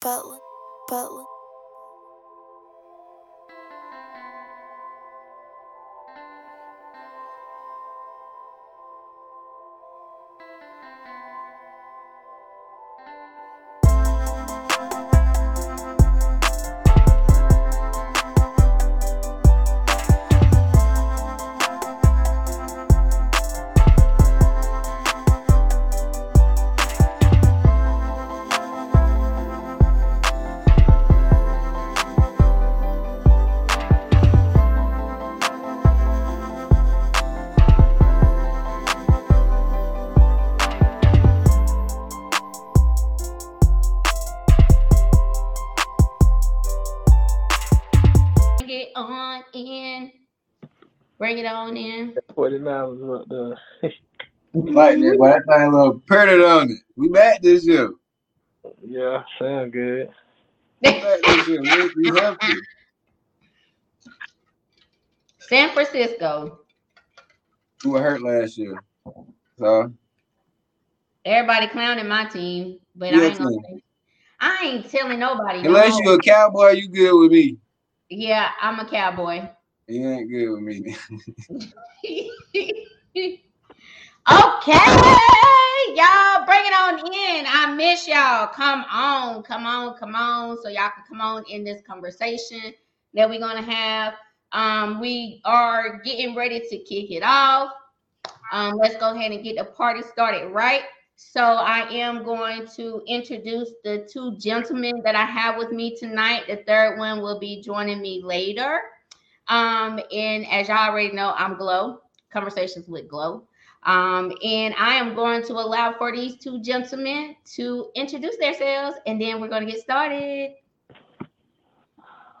Butler, Butler. Bring it on in. 49 was up there. Like that, but that thing look pretty on it. We back this year. yeah, sound good. We back this year. We, we have to. San Francisco. We were hurt last year. So Everybody clowning my team, but I ain't gonna. I ain't telling nobody. unless more. you a cowboy, you good with me. Yeah, I'm a cowboy. You ain't good with me. okay, y'all bring it on in. I miss y'all. Come on, come on, come on. So y'all can come on in this conversation that we're gonna have. Um, we are getting ready to kick it off. Um, let's go ahead and get the party started, right? So I am going to introduce the two gentlemen that I have with me tonight. The third one will be joining me later. Um, and as y'all already know, I'm Glo, Conversations with Glo. Um, and I am going to allow for these two gentlemen to introduce themselves, and then we're going to get started.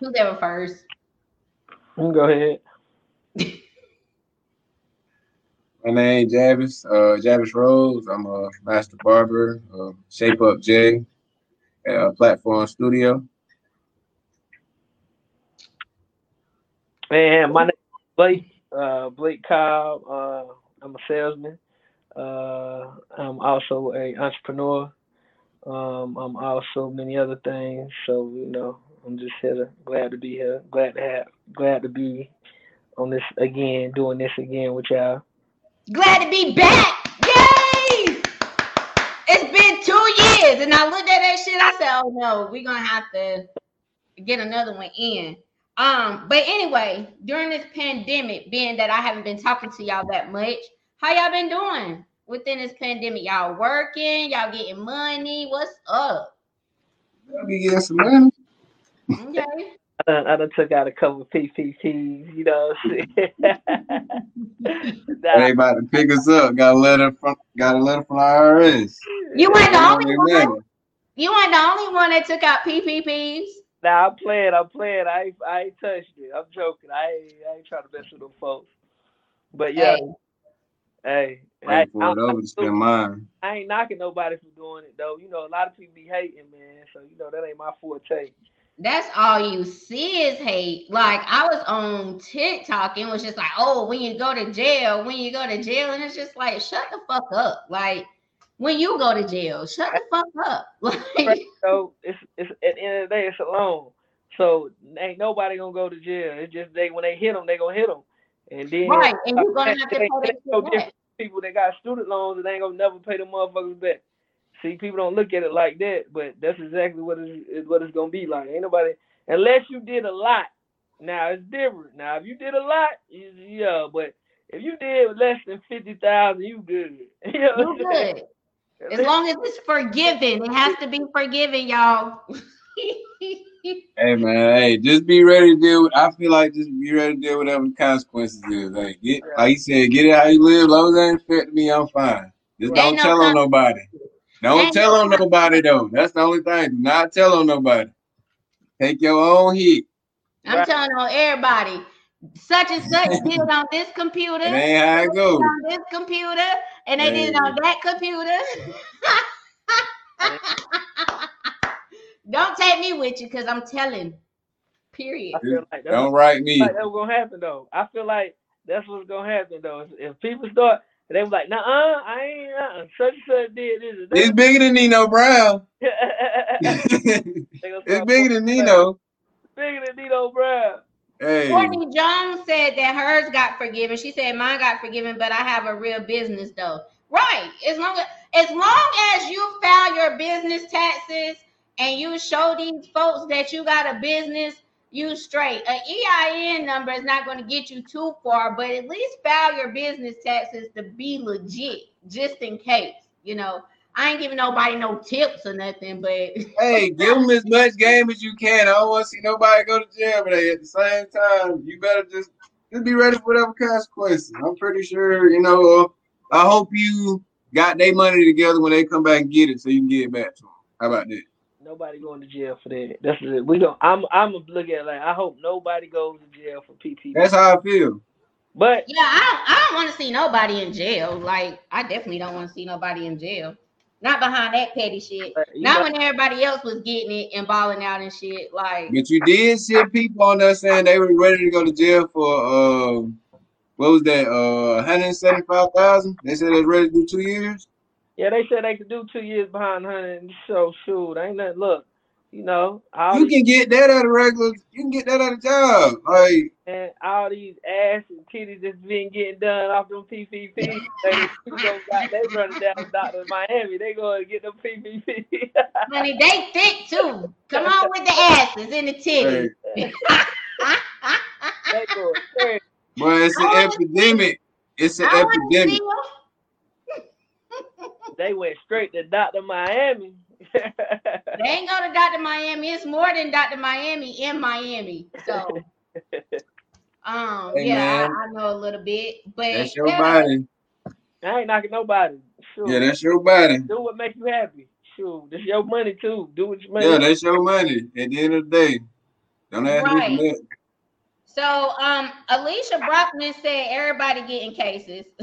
Who's ever first? Go ahead. My name is Javis, uh, Javis Rhodes. I'm a master barber, uh, Shape Up J, at uh, Platform Studio. Man, my name is Blake, uh, Blake Cobb. Uh, I'm a salesman. Uh, I'm also a entrepreneur. Um, I'm also many other things. So you know, I'm just here to glad to be here. Glad to have, glad to be on this again, doing this again with y'all. Glad to be back! Yay! It's been two years, and I looked at that shit. I said, "Oh no, we're gonna have to get another one in." Um, but anyway, during this pandemic, being that I haven't been talking to y'all that much, how y'all been doing within this pandemic? Y'all working? Y'all getting money? What's up? I'll be getting some money. Okay. I done, I done took out a couple of PPPs, you know. what They Nah, about to pick us up. Got a letter from got a letter from the IRS. You weren't the only one. You weren't the only one that took out PPPs. Nah, I'm playing. I'm playing. I ain't, I ain't touched it. I'm joking. I ain't, I ain't trying to mess with them folks. But yeah, Hey, hey, I, Wait for I, over to spend mine. I ain't knocking nobody for doing it though. You know, a lot of people be hating, man. So you know that ain't my forte. That's all you see is hate. Like I was on TikTok and it was just like, oh, when you go to jail, when you go to jail, and it's just like, shut the fuck up. Like when you go to jail, shut the fuck up. Like So it's, it's at the end of the day, it's a loan. So ain't nobody gonna go to jail. It's just they when they hit them, they gonna hit them. And then right, and you're gonna have to pay no different back. people that got student loans that ain't gonna never pay the motherfuckers back. See, people don't look at it like that, but that's exactly what it is what it's gonna be like. Ain't nobody unless you did a lot. Now it's different. Now if you did a lot, yeah, but if you did less than fifty thousand, you good. You know You what I'm saying? good. As long as it's forgiven, it has to be forgiven, y'all. Hey man, hey, just be ready to deal with I feel like just be ready to deal with whatever the consequences is. Like get like you said, get it how you live, as long as it ain't affecting me, I'm fine. Just don't no tell on nobody. Don't Ain't tell no on nobody though. That's the only thing. Do not tell on nobody. Take your own heat. I'm Right. telling on everybody. Such and such did it on this computer. It ain't how it did goes. on this computer, and they did it on that computer. Don't take me with you because I'm telling. Period. I feel like Don't write me. like that's gonna happen though. I feel like that's what's gonna happen though. If, if people start, And they were like, nah, uh, I ain't, uh, such and such did this. It's bigger than Nino Brown. it's bigger than Nino. Bigger than Nino Brown. Hey. Courtney Jones said that hers got forgiven. She said mine got forgiven, but I have a real business though. Right. As long as as long as you file your business taxes and you show these folks that you got a business, you straight. An EIN number is not going to get you too far, but at least file your business taxes to be legit, just in case. You know, I ain't giving nobody no tips or nothing, but hey, give them as much game as you can. I don't want to see nobody go to jail, but at the same time, you better just just be ready for whatever consequences. I'm pretty sure, you know. Uh, I hope you got their money together when they come back and get it, so you can get it back to them. How about that? Nobody going to jail for that. That's it. We don't. I'm. I'm look at like I hope nobody goes to jail for PP. That's how I feel. But yeah, I. I don't want to see nobody in jail. Like I definitely don't want to see nobody in jail. Not behind that petty shit. Not know, when everybody else was getting it and balling out and shit. Like, but you did see people on there saying they were ready to go to jail for um what was that? Uh, 175,000. They said they was ready to do two years. Yeah, they said they could do two years behind 100. So shoot, ain't that look? You know, you can get that out of regular. You can get that out of job, like and all these ass and titties that's been getting done off them PPP. they, got, they running down to Doctor Miami. They going to get them PPP. Honey, they thick too. Come on with the asses and the titties. Hey. they going crazy. But it's an epidemic. It's an epidemic. they went straight to Dr. Miami. They ain't go to Dr. Miami. It's more than Dr. Miami in Miami. So um hey, yeah, I, I, know a little bit. But that's your body. I ain't knocking nobody. Sure. Yeah, that's your body. Do what makes you happy. Sure. That's your money too. Do what you make. Yeah, that's your money. At the end of the day. Don't ask right. me so um Alicia Brockman said everybody getting cases.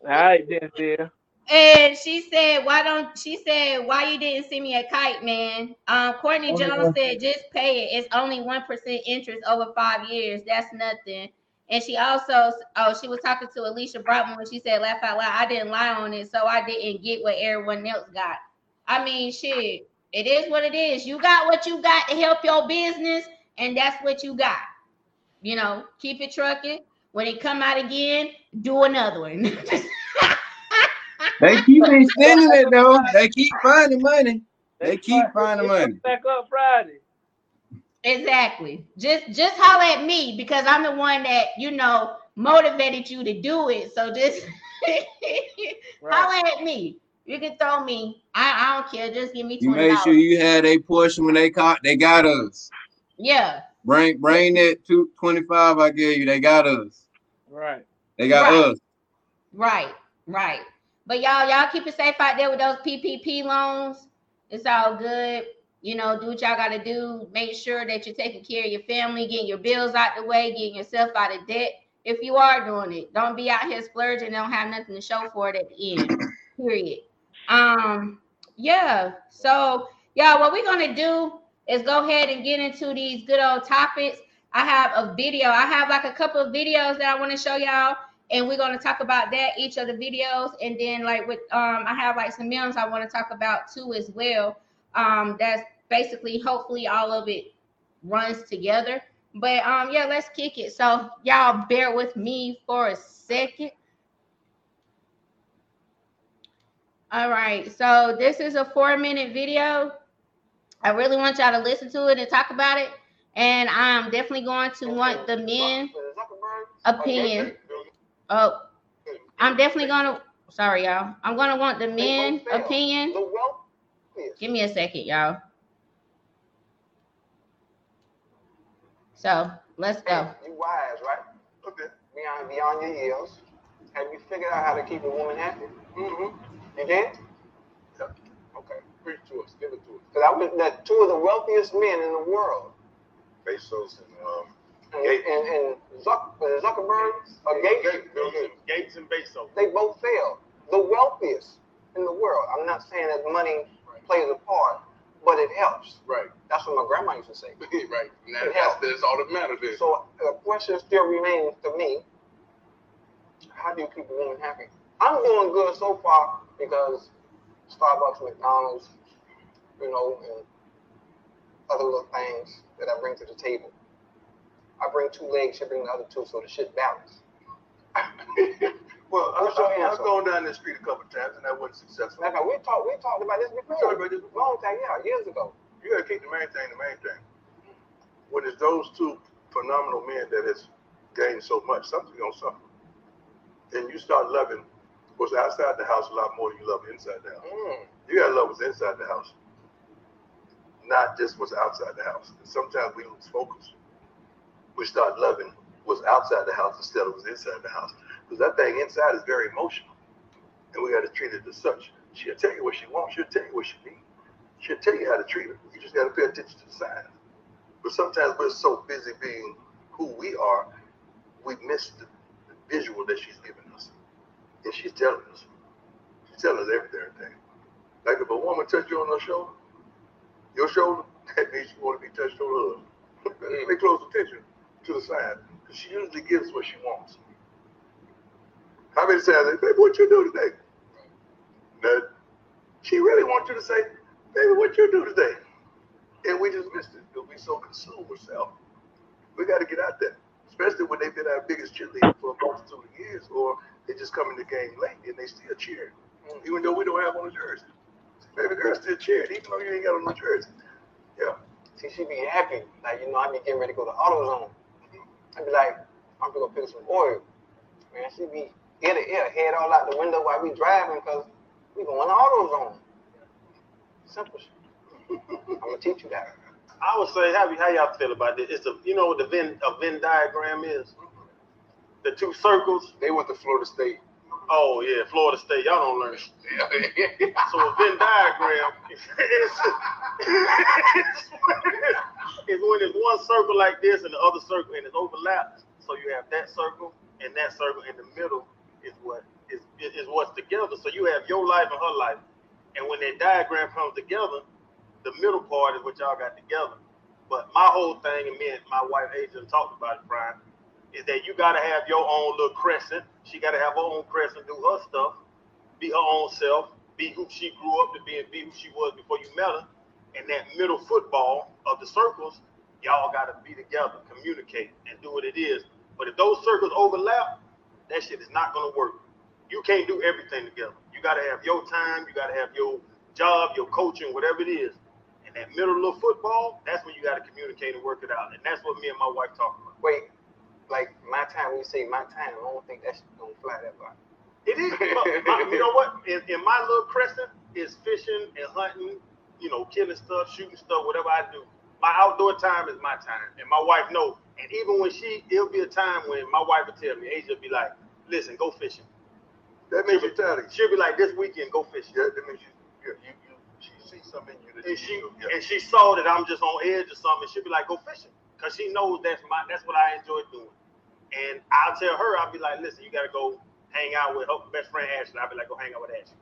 All right, then, dear. And she said, "Why don't?" She said, "Why you didn't send me a kite, man?" Um, Courtney oh, Jones yeah. said, "Just pay it. It's only one percent interest over five years. That's nothing." And she also, oh, she was talking to Alicia Brockman when she said, "Laugh out loud." I didn't lie on it, so I didn't get what everyone else got. I mean, shit, it is what it is. You got what you got to help your business, and that's what you got you know, keep it trucking. When it come out again, do another one. they keep extending it though. They keep finding money. They keep finding money. Back up Friday. Exactly. Just just holler at me because I'm the one that you know motivated you to do it. So just right. holler at me. You can throw me. I, I don't care. Just give me twenty. You make sure you had a portion when they caught. They got us. Yeah. Bring bring that two twenty five I gave you. They got us. Right. They got right. us. Right. Right. But y'all, y'all keep it safe out there with those PPP loans. It's all good. You know, do what y'all got to do. Make sure that you're taking care of your family, getting your bills out the way, getting yourself out of debt. If you are doing it, don't be out here splurging. Don't have nothing to show for it at the end. Period. Um. Yeah. So, y'all, what we're gonna do is go ahead and get into these good old topics. I have a video. I have like a couple of videos that I want to show y'all, and we're going to talk about that each of the videos. And then like with um, I have like some memes I want to talk about too as well. Um, that's basically hopefully all of it runs together. But um, yeah, let's kick it. So y'all bear with me for a second. All right, so this is a four minute video. I really want y'all to listen to it and talk about it. And I'm definitely going to want the men opinion. Oh, I'm definitely gonna sorry y'all. I'm gonna want the men opinion. Give me a second, y'all. So let's go. You wise, right? Okay. Beyond beyond your years. Have you figured out how to keep a woman happy? Mm-hmm. You did? Preach to us. Give it to us. Because I was the two of the wealthiest men in the world. Bezos and um, and, and, and uh, Zuckerberg, uh, Gates, Gates, and Bezos. They both failed. The wealthiest in the world. I'm not saying that money right. plays a part, but it helps. Right. That's what my grandma used to say. right. And that, that's, that's all that matters. So the question still remains to me: how do you keep a woman happy? I'm doing good so far because Starbucks, McDonald's, you know, and other little things that I bring to the table. I bring two legs, she bring the other two, so the shit balance. Well, I, What's your I, I've gone down this street a couple times and that wasn't successful. Like we talked, we talked about this before. Talked about this before. long time, yeah, years ago. You gotta keep the main thing the main thing. When it's those two phenomenal men that has gained so much, something's gonna suffer. And you start loving what's outside the house a lot more than you love inside the house. Mm. You gotta love what's inside the house, not just what's outside the house. And sometimes we lose focus. We start loving what's outside the house instead of what's inside the house. Because that thing inside is very emotional. And we gotta treat it as such. She'll tell you what she wants, she'll tell you what she needs. She'll tell you how to treat her. You just gotta pay attention to the signs. But sometimes we're so busy being who we are, we miss the, the visual that she's giving us. And she's telling us. She's telling us everything. Like if a woman touch you on her shoulder, your shoulder, that means you want to be touched on hers. Pay close attention to the signs. Because she usually gives what she wants. How many times, baby, what you do today? Nothing. She really wants you to say, baby, what you do today? And we just missed it because we so consumed self. We got to get out there, especially when they've been our biggest cheerleader for a multitude of years, or they just come in the game late and they still cheer, even though we don't have on a jersey. Baby girl still cheering, even though you ain't got on no jersey. Yeah. See, she be happy. Like, you know, I be getting ready to go to AutoZone. I be like, I'm gonna go pick some oil. Man, she be ear to ear, head all out the window while we driving because we going to AutoZone. Simple shit. I'm gonna teach you that. I would say, how, how y'all feel about this? It's a, you know what the Venn, a Venn diagram is? Mm-hmm. The two circles. They went to Florida State. Oh yeah, Florida State. Y'all don't learn. So a Venn diagram is, is, when it's one circle like this and the other circle and it's overlapped. So you have that circle and that circle in the middle is what is is what's together. So you have your life and her life, and when that diagram comes together, the middle part is what y'all got together. But my whole thing, and me and my wife Adrian talked about it, Brian, is that you gotta have your own little crescent. She gotta have her own crescent, do her stuff, be her own self, be who she grew up to be, and be who she was before you met her. And that middle football of the circles, y'all gotta be together, communicate, and do what it is. But if those circles overlap, that shit is not gonna work. You can't do everything together. You gotta have your time, you gotta have your job, your coaching, whatever it is. And that middle little football, that's when you gotta communicate and work it out. And that's what me and my wife talk about. Wait, like my time, when you say my time, I don't think that's gonna fly that far. It is. but my- you know what? In, in my little crescent is fishing and hunting, you know, killing stuff, shooting stuff, whatever I do. My outdoor time is my time, and my wife knows. And even when she, it'll be a time when my wife will tell me, Asia will be like, "Listen, go fishing." That means you're tired. She'll be like, "This weekend, go fishing." Yeah, that means you, you, you, you she sees something in you that And she do. Yeah. and she saw that I'm just on edge or something. She'll be like, "Go fishing," because she knows that's my that's what I enjoy doing. And I'll tell her, I'll be like, "Listen, you gotta go hang out with her best friend Ashley." I'll be like, "Go hang out with Ashley,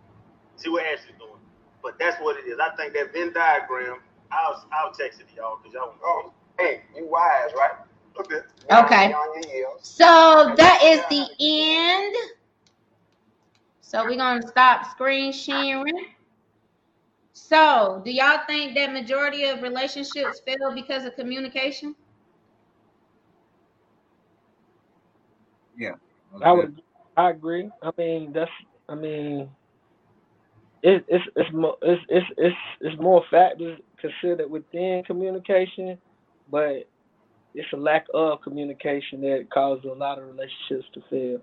see what Ashley's doing." But that's what it is. I think that Venn diagram. I'll I'll text it to y'all because y'all. Oh, hey, you wise, right? Okay. Okay. Beyond your years. So that is the end. So we're gonna stop screen sharing. So, do y'all think that majority of relationships fail because of communication? I would, I agree. I mean, that's, I mean, it, it's it's more it's it's it's it's more factors considered within communication, but it's a lack of communication that causes a lot of relationships to fail,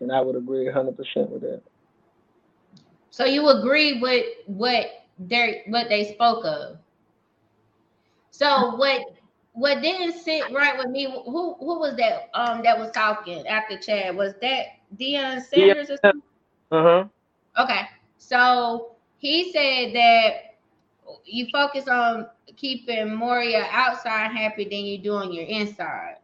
and I would agree hundred percent with that. So you agree with what they what they spoke of. So what what didn't sit right with me? Who who was that um that was talking after Chad? Was that Deion Sanders or something? Uh huh. Okay. So he said that you focus on keeping your outside happy than you do on your inside.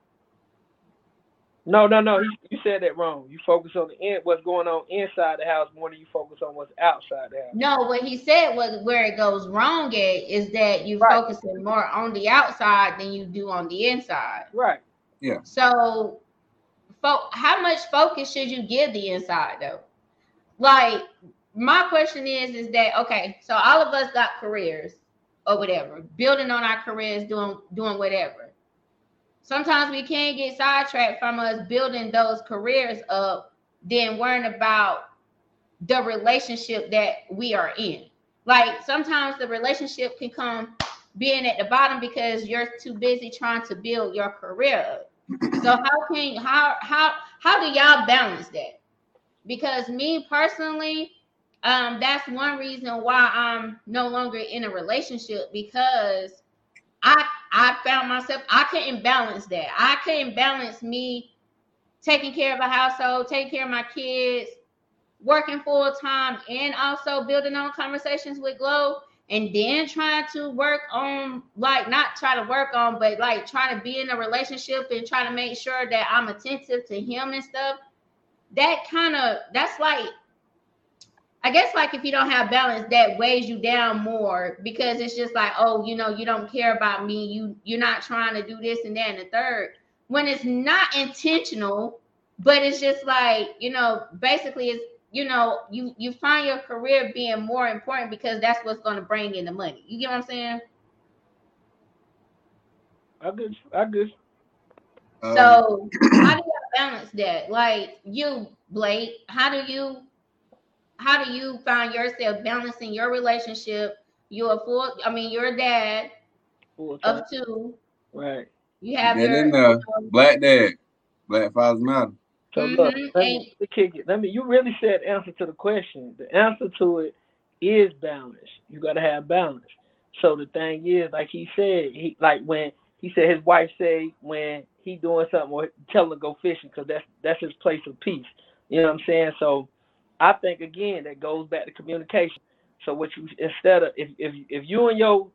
No, no, no. You, you said that wrong. You focus on the in, what's going on inside the house more than you focus on what's outside the house. No, what he said was where it goes wrong at is that you Right. focusing more on the outside than you do on the inside. Right. Yeah. So fo- how much focus should you give the inside though? Like my question is, is that okay? So all of us got careers or whatever, building on our careers, doing doing whatever. Sometimes we can get sidetracked from us building those careers up, then worrying about the relationship that we are in. Like sometimes the relationship can come being at the bottom because you're too busy trying to build your career up. So how can how how how do y'all balance that? Because me personally, um, that's one reason why I'm no longer in a relationship because I I found myself I couldn't balance that. I couldn't balance me taking care of a household, taking care of my kids, working full time, and also building on conversations with Glo, and then trying to work on like not try to work on, but like trying to be in a relationship and trying to make sure that I'm attentive to him and stuff. That kind of that's like I guess like if you don't have balance, that weighs you down more because it's just like, oh, you know, you don't care about me. You you're not trying to do this and that and the third. When it's not intentional, but it's just like, you know, basically it's you know, you you find your career being more important because that's what's going to bring in the money. You get what I'm saying? I good. I good. Um, So how do you balance that? Like you, Blake, how do you how do you find yourself balancing your relationship? You're a full, I mean, you're a dad Full time. of two. Right. You have Get your in there. Black dad. Black fathers matter. So look, Mhm, let me, let me kick it. Let me. You really said answer to the question. The answer to it is balance. You got to have balance. So the thing is, like he said, he like when he said his wife say when he doing something or tell him to go fishing because that's that's his place of peace. You know what I'm saying? So I think again that goes back to communication. So what you instead of if if if you and your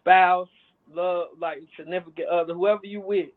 spouse love like significant other whoever you with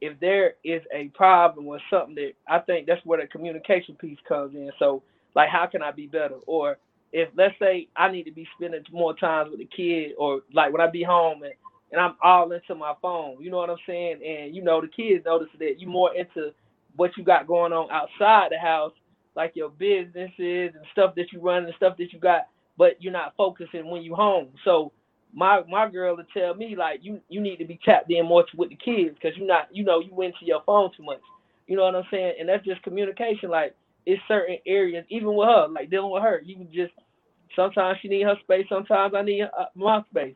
if there is a problem or something that I think that's where the communication piece comes in. So like how can I be better? Or if let's say I need to be spending more time with the kid or like when I be home and, and I'm all into my phone, you know what I'm saying? And you know the kids notice that you more into what you got going on outside the house, like your businesses and stuff that you run and stuff that you got, but you're not focusing when you home. So my my girl to tell me like you you need to be tapped in more with the kids because you're not you know you went to your phone too much. You know what I'm saying? And that's just communication. Like it's certain areas, even with her, like dealing with her, you can just sometimes she need her space, sometimes I need uh, my space.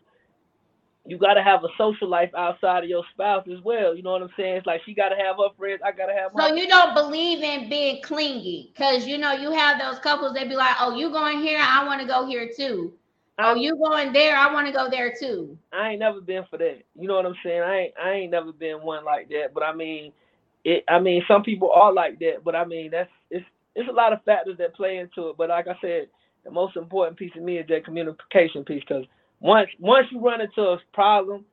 You got to have a social life outside of your spouse as well. You know what I'm saying? It's like she got to have her friends, I got to have my. So you don't believe in being clingy because you know you have those couples that be like, oh, you going here, I want to go here too. Oh, you going there, I want to go there too. I ain't never been for that. You know what I'm saying? I ain't I ain't never been one like that. But I mean, it. I mean, some people are like that. But I mean, that's it's it's a lot of factors that play into it. But like I said, the most important piece of me is that communication piece. Because once once you run into a problem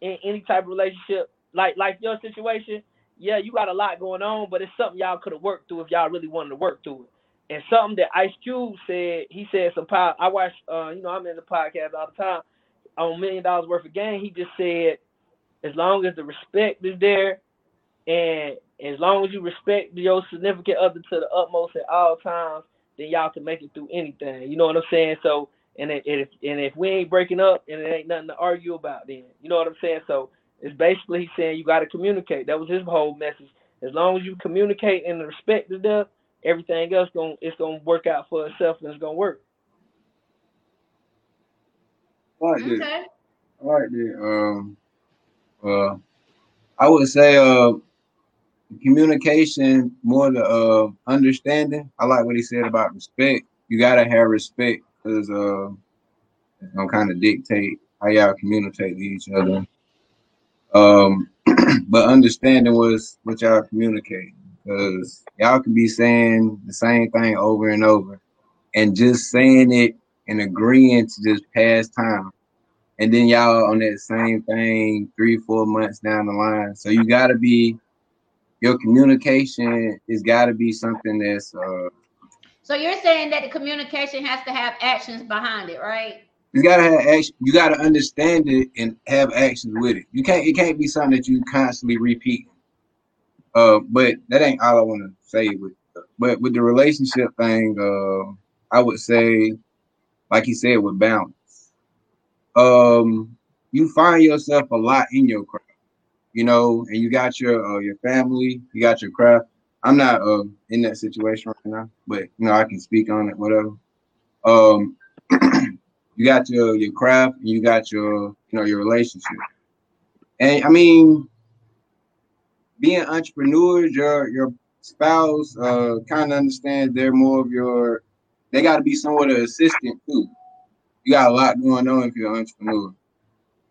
in any type of relationship, like like your situation, yeah, you got a lot going on, but it's something y'all could have worked through if y'all really wanted to work through it. And something that Ice Cube said, he said some power. I watch, uh, you know, I'm in the podcast all the time on Million Dollaz Worth of Game. He just said, as long as the respect is there, and as long as you respect your significant other to the utmost at all times, then y'all can make it through anything. You know what I'm saying? So, and if and if we ain't breaking up, and it ain't nothing to argue about, then you know what I'm saying. So it's basically he's saying you got to communicate. That was his whole message. As long as you communicate and respect is there, everything else going it's gonna work out for itself and it's gonna work. All right, like that. Okay. I like that. Um, uh, I would say uh, communication more the uh, understanding. I like what he said about respect. You gotta have respect because uh, gonna kind of dictate how y'all communicate to each other. Um, but understanding was what y'all communicate because y'all can be saying the same thing over and over and just saying it and agreeing to just pass time and then y'all on that same thing three, four months down the line. So you gotta be your communication is gotta be something that's uh So you're saying that the communication has to have actions behind it, right? you gotta have action you gotta understand it and have actions with it. You can't it can't be something that you constantly repeat. Uh, but that ain't all I want to say with. But with the relationship thing, uh, I would say, like he said, with balance. Um, you find yourself a lot in your craft, you know, and you got your uh, your family, you got your craft. I'm not uh, in that situation right now, but you know, I can speak on it, whatever. Um, you got your your craft, and you got your you know your relationship, and I mean, being entrepreneurs, your your spouse uh, kind of understands they're more of your. They got to be somewhat of assistant too. You got a lot going on if you're an entrepreneur.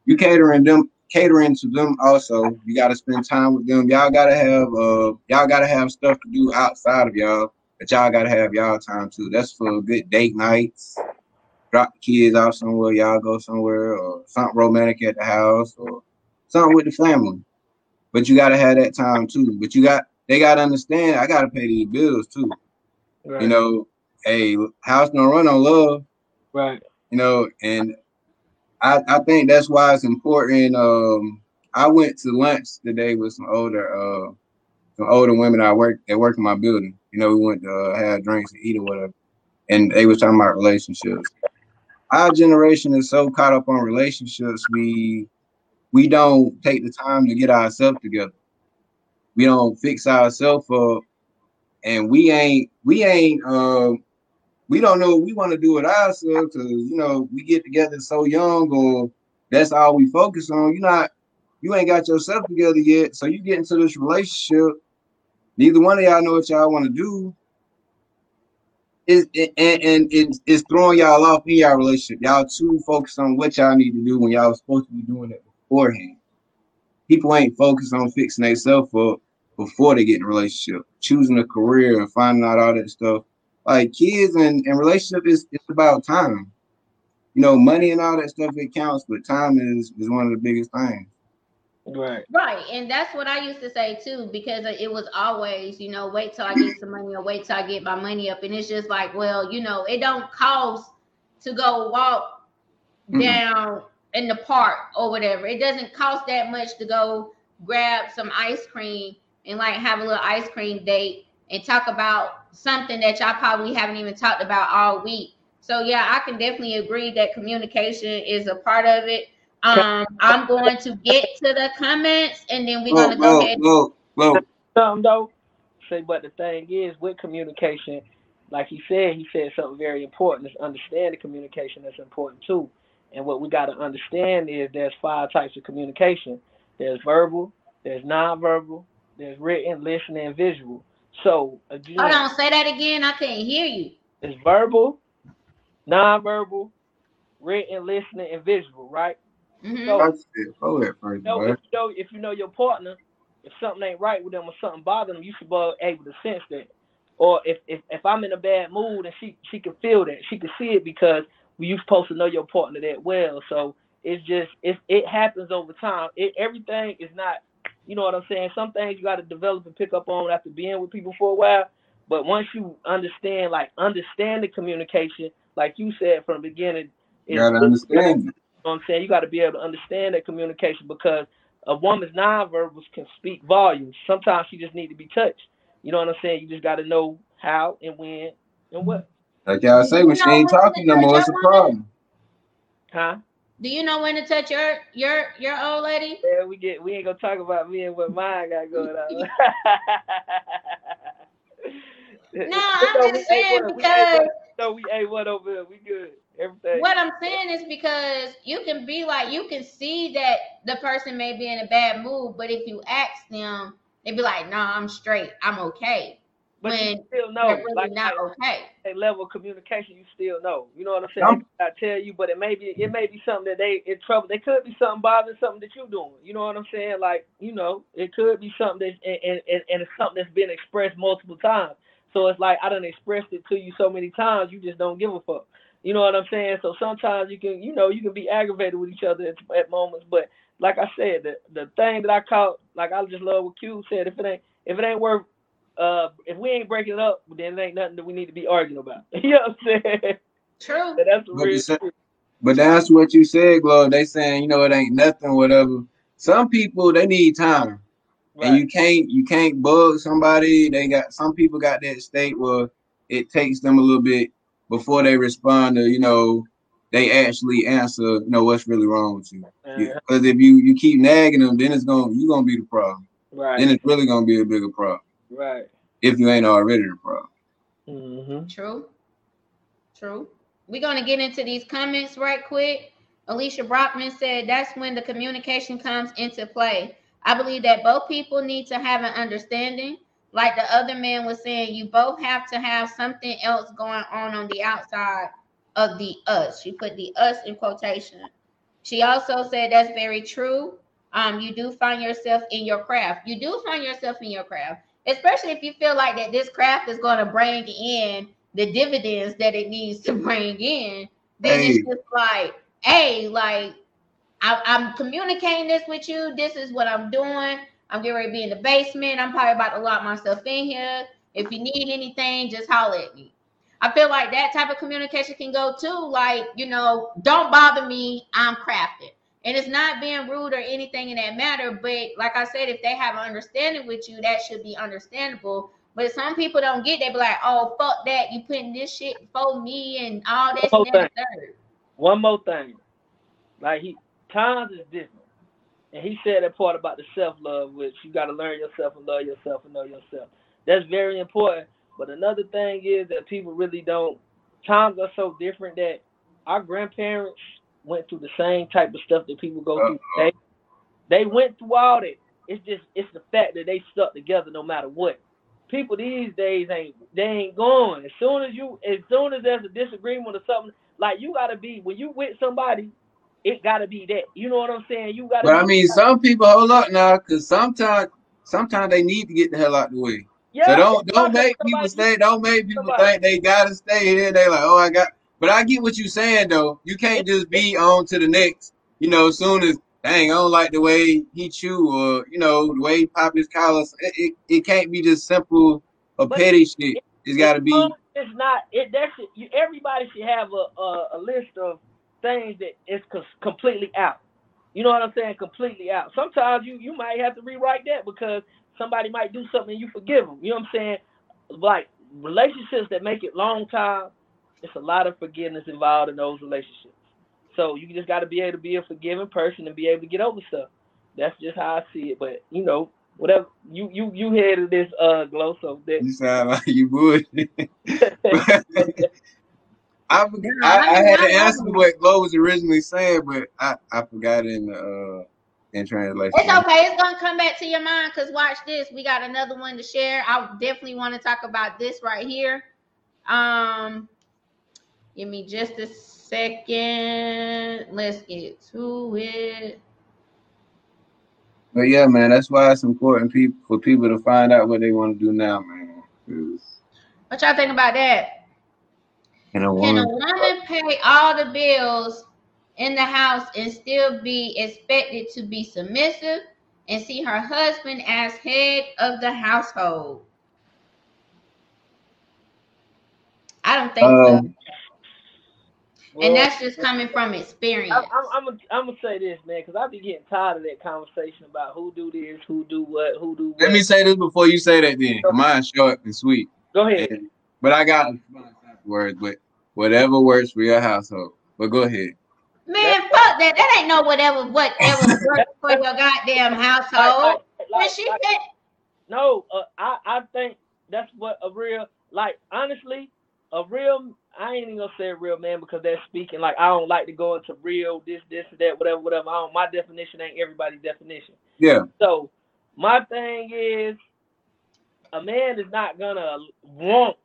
You catering them, catering to them also. You got to spend time with them. Y'all got to have uh, y'all got to have stuff to do outside of y'all, but y'all got to have y'all time too. That's for good date nights. Drop the kids off somewhere, y'all go somewhere, or something romantic at the house, or something with the family. But you got to have that time too. But you got they got to understand. I got to pay these bills too. Right. You know, a house don't run on love. Right. You know, and I I think that's why it's important. Um, I went to lunch today with some older uh some older women I work that work in my building. You know, we went to uh, have drinks and eat or whatever, and they was talking about relationships. Our generation is so caught up on relationships, we we don't take the time to get ourselves together. We don't fix ourselves up, and we ain't we ain't um we don't know what we want to do with ourselves because you know we get together so young or that's all we focus on. You're not you ain't got yourself together yet, so you get into this relationship. Neither one of y'all know what y'all want to do. Is and, and it's, it's throwing y'all off in y'all relationship. Y'all too focused on what y'all need to do when y'all was supposed to be doing it beforehand. People ain't focused on fixing themselves up before they get in a relationship, choosing a career and finding out all that stuff. Like kids and, and relationship is it's about time. You know, money and all that stuff it counts, but time is is one of the biggest things. Right. Right, and that's what I used to say too, because it was always, you know, wait till I get some money or wait till I get my money up, and it's just like, well, you know, it don't cost to go walk Mhm. down in the park or whatever. It doesn't cost that much to go grab some ice cream and like have a little ice cream date and talk about something that y'all probably haven't even talked about all week. So yeah, I can definitely agree that communication is a part of it. Um, I'm going to get to the comments and then we're gonna go ahead. well, well, well, Something though. Say, but the thing is, with communication, like he said, he said something very important. Is understand the communication that's important too. And what we got to understand is there's five types of communication. There's verbal, there's nonverbal, there's written, listening, and visual. So again, Hold on, say that again. I can't hear you. it's verbal, nonverbal, written, listening, and visual, right? Mhm. So that's it. Go ahead first, know, boy. if you know if you know your partner, if something ain't right with them or something bothering them, you should be able to sense that. Or if, if if I'm in a bad mood and she she can feel that, she can see it because we you supposed to know your partner that well. So it's just it it happens over time. It everything is not you know what I'm saying. Some things you got to develop and pick up on after being with people for a while. But once you understand, like understand the communication, like you said from the beginning, You gotta understand you know what I'm saying? You got to be able to understand that communication because a woman's nonverbals can speak volumes. Sometimes she just need to be touched. You know what I'm saying? You just got to know how and when and what. Like y'all say, when she ain't talking no more, it's a problem. Huh? Do you know when to touch your your your old lady? Yeah, we get we ain't gonna talk about me and what mine got going on. No, I'm just saying because no, we a one over here. We good. Everything. what I'm saying is because you can be like you can see that the person may be in a bad mood, but if you ask them, they'd be like, "Nah, I'm straight. I'm okay." But when you still know, really like, not uh, okay. a level of communication, you still know. You know what I'm saying? Some- I tell you, but it may be it may be something that they in trouble. They could be something bothering something that you're doing. You know what I'm saying? Like you know, it could be something that and and, and, and it's something that's been expressed multiple times. So it's like I done expressed it to you so many times, you just don't give a fuck. You know what I'm saying? So sometimes you can, you know, you can be aggravated with each other at, at moments. But like I said, the the thing that I caught, like I just love what Q said. If it ain't if it ain't worth, uh, if we ain't breaking it up, then it ain't nothing that we need to be arguing about. you know what I'm saying? True. And that's the But real said- But that's what you said, Glo. They saying, you know, it ain't nothing, whatever. Some people they need time. and you can't you can't bug somebody. They got some people got that state where it takes them a little bit before they respond to you know they actually answer you know what's really wrong with you. Because if you you keep nagging them, then it's gonna you gonna be the problem. Right. Then it's really gonna be a bigger problem right. if you ain't already the problem. Mm-hmm. True. True. We're going to get into these comments right quick. Alicia Brockman said that's when the communication comes into play. I believe that both people need to have an understanding. Like the other man was saying, you both have to have something else going on on the outside of the us. She put the us in quotation. She also said that's very true. Um, you do find yourself in your craft. You do find yourself in your craft, especially if you feel like that this craft is going to bring in the dividends that it needs to bring in. Then Hey. it's just like, hey, like I, I'm communicating this with you. This is what I'm doing. I'm getting ready to be in the basement. I'm probably about to lock myself in here. If you need anything, just holler at me. I feel like that type of communication can go too. Like, you know, don't bother me. I'm crafting. And it's not being rude or anything in that matter. But like I said, if they have an understanding with you, that should be understandable. But some people don't get. They be like, "Oh, fuck that! You putting this shit for me and all this that and third. One more thing, like he times is different, and he said that part about the self love, which you got to learn yourself and love yourself and know yourself. That's very important. But another thing is that people really don't. Times are so different that our grandparents went through the same type of stuff that people go through Uh-oh. today. They went through all that. It's just it's the fact that they stuck together no matter what. People these days ain't they ain't going. As soon as you as soon as there's a disagreement or something, like you gotta be when you with somebody, it gotta be that. You know what I'm saying? You gotta But I mean, some people hold up now because sometimes sometimes they need to get the hell out the way. yeah, so don't don't make people stay. Don't make people somebody- think they gotta stay here. They like, oh, I got. But I get what you're saying though. You can't just be on to the next. You know, as soon as dang, I don't like the way he chew or you know the way he pop his collars. It, it, it can't be just simple or But petty shit. It's got to be. It's not. It that should. You, everybody should have a, a a list of things that is cos- completely out. You know what I'm saying? Completely out. Sometimes you you might have to rewrite that because somebody might do something and you forgive them. You know what I'm saying? Like relationships that make it long time, it's a lot of forgiveness involved in those relationships. So you just got to be able to be a forgiving person and be able to get over stuff. That's just how I see it. But you know, whatever you you you headed this uh Glo so that You sound like you would. I, forgot, Yeah, I, I I had to answer what Glo was originally saying, but I, I forgot in the uh in translation. It's okay. It's gonna come back to your mind because watch this. We got another one to share. I definitely want to talk about this right here. Um, give me just a second. Let's get to it. But yeah, man, that's why it's important people for people to find out what they want to do now, man. 'Cause What y'all think about that? And a Can a woman, woman pay all the bills in the house and still be expected to be submissive and see her husband as head of the household? I don't think so. Um, And that's just coming from experience. I'm, I'm, I'm, gonna, I'm gonna say this, man, because I be getting tired of that conversation about who do this, who do what, who do what. let me say this before you say that. Then mine's short and sweet, Go ahead. And- but I got words. But whatever works for your household. But go ahead. Man, fuck that. That ain't no whatever whatever works for your goddamn Like, household. like, When like, she like- said, no, uh, I, I think that's what a real, like, honestly, a real, I ain't even gonna say a real man because they're speaking. Like, I don't like to go into real, this, this, that, whatever, whatever. I don't, my definition ain't everybody's definition. Yeah. So my thing is, a man is not gonna want.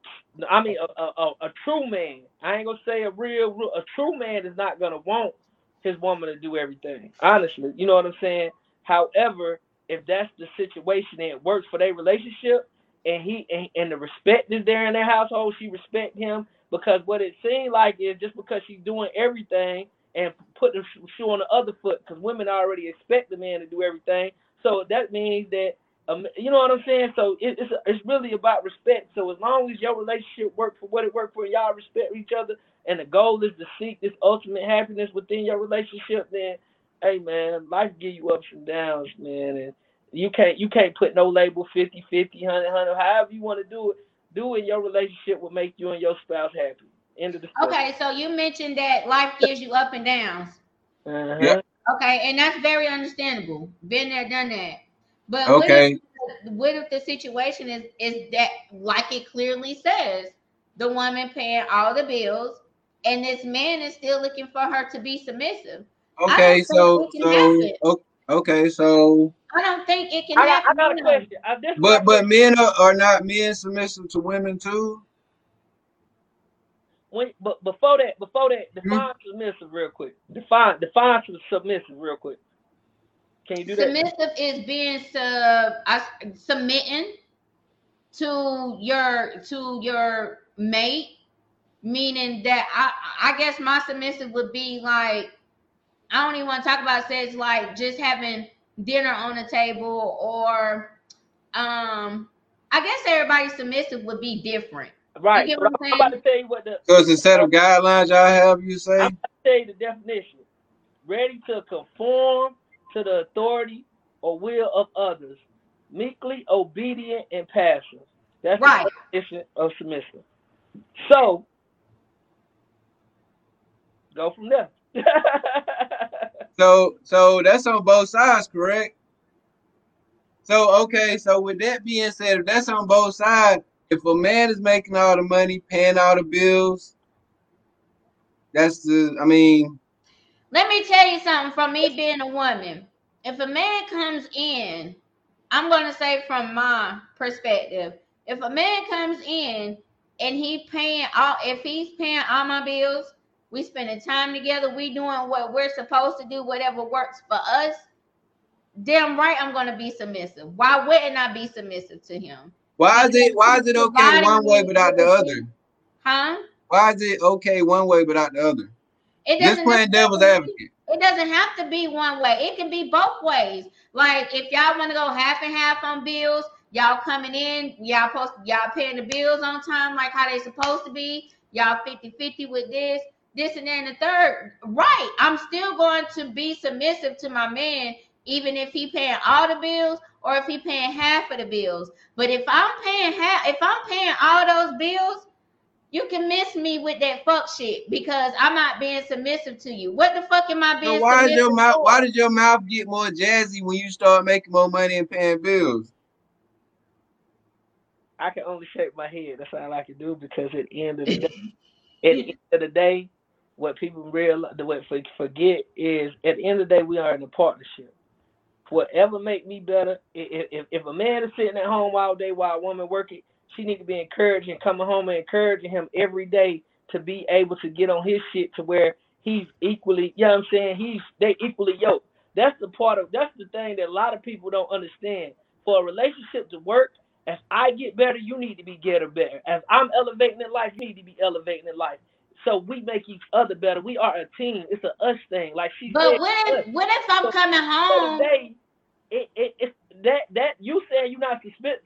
I mean, a, a, a, true man. I ain't gonna say a real, real. A true man is not gonna want his woman to do everything. Honestly, you know what I'm saying. However, if that's the situation and it works for their relationship, and he and, and the respect is there in their household, she respect him because what it seems like is just because she's doing everything and put the shoe on the other foot because women already expect the man to do everything. So that means that um, you know what I'm saying. So it, it's it's really about respect. So as long as your relationship works for what it worked for, and y'all respect each other, and the goal is to seek this ultimate happiness within your relationship, then hey man, life give you ups and downs, man, and You can't you can't put no label 50, 50, 100, 100, however you want to do it. Do in Your relationship will make you and your spouse happy. End of the story. Okay, so you mentioned that life gives you up and downs. Uh-huh. Yeah. Okay, and that's very understandable. Been there, done that. But Okay. what if what if the situation is is that like it clearly says the woman paying all the bills and this man is still looking for her to be submissive? Okay, so so happen. O- okay, so I don't think it can I got, I happen. got a question. I, this but but men are, are not men submissive to women too? when, but before that, before that, hmm? define submissive real quick. Define define submissive real quick. Can you do that? Submissive is being sub I, submitting to your to your mate, meaning that I I guess my submissive would be like I don't even want to talk about sex, like just having dinner on the table or um I guess everybody's submissive would be different. Right. You get what I'm I'm about to tell you what the So it's a set of guidelines y'all have, you say? I'm about to tell you the definition. Ready to conform to the authority or will of others, meekly obedient and passive. That's Right. the definition of submissive. So go from there. So so that's on both sides, correct? So okay, so with that being said, if that's on both sides, if a man is making all the money, paying all the bills, that's the I mean, Let me tell you something from me being a woman. If a man comes in, I'm to say from my perspective, if a man comes in and he paying all, if he's paying all my bills, we spending time together, we doing what we're supposed to do, whatever works for us. Damn right, I'm going to be submissive. Why wouldn't I be submissive to him? why is it why is it okay one way but not the other? Huh? Why is it okay one way but not the other? It Just playing devil's advocate. It doesn't have to be one way. It can be both ways. Like if y'all want to go half and half on bills, y'all coming in, y'all post y'all paying the bills on time like how they supposed to be. Y'all 50-50 with this, this and then the third. Right. I'm still going to be submissive to my man, even if he paying all the bills or if he paying half of the bills. But if I'm paying half, if I'm paying all those bills, you can miss me with that fuck shit because I'm not being submissive to you. What the fuck am I being So why is your mouth for? why does your mouth get more jazzy when you start making more money and paying bills? I can only shake my head. That's all I can do because at the end of the day, at the end of the day, what people realize, what for- forget is at the end of the day, we are in a partnership. Whatever make me better. If if a man is sitting at home all day while a woman working, she need to be encouraging, coming home and encouraging him every day to be able to get on his shit to where he's equally, you know what I'm saying? He's they equally yoked. That's the part of that's the thing that a lot of people don't understand. For a relationship to work, as I get better, you need to be getting better. As I'm elevating in life, you need to be elevating in life. So we make each other better. We are a team. It's a us thing. Like she But said, what if what if I'm coming so home? today, it, it, it, that that you saying you're not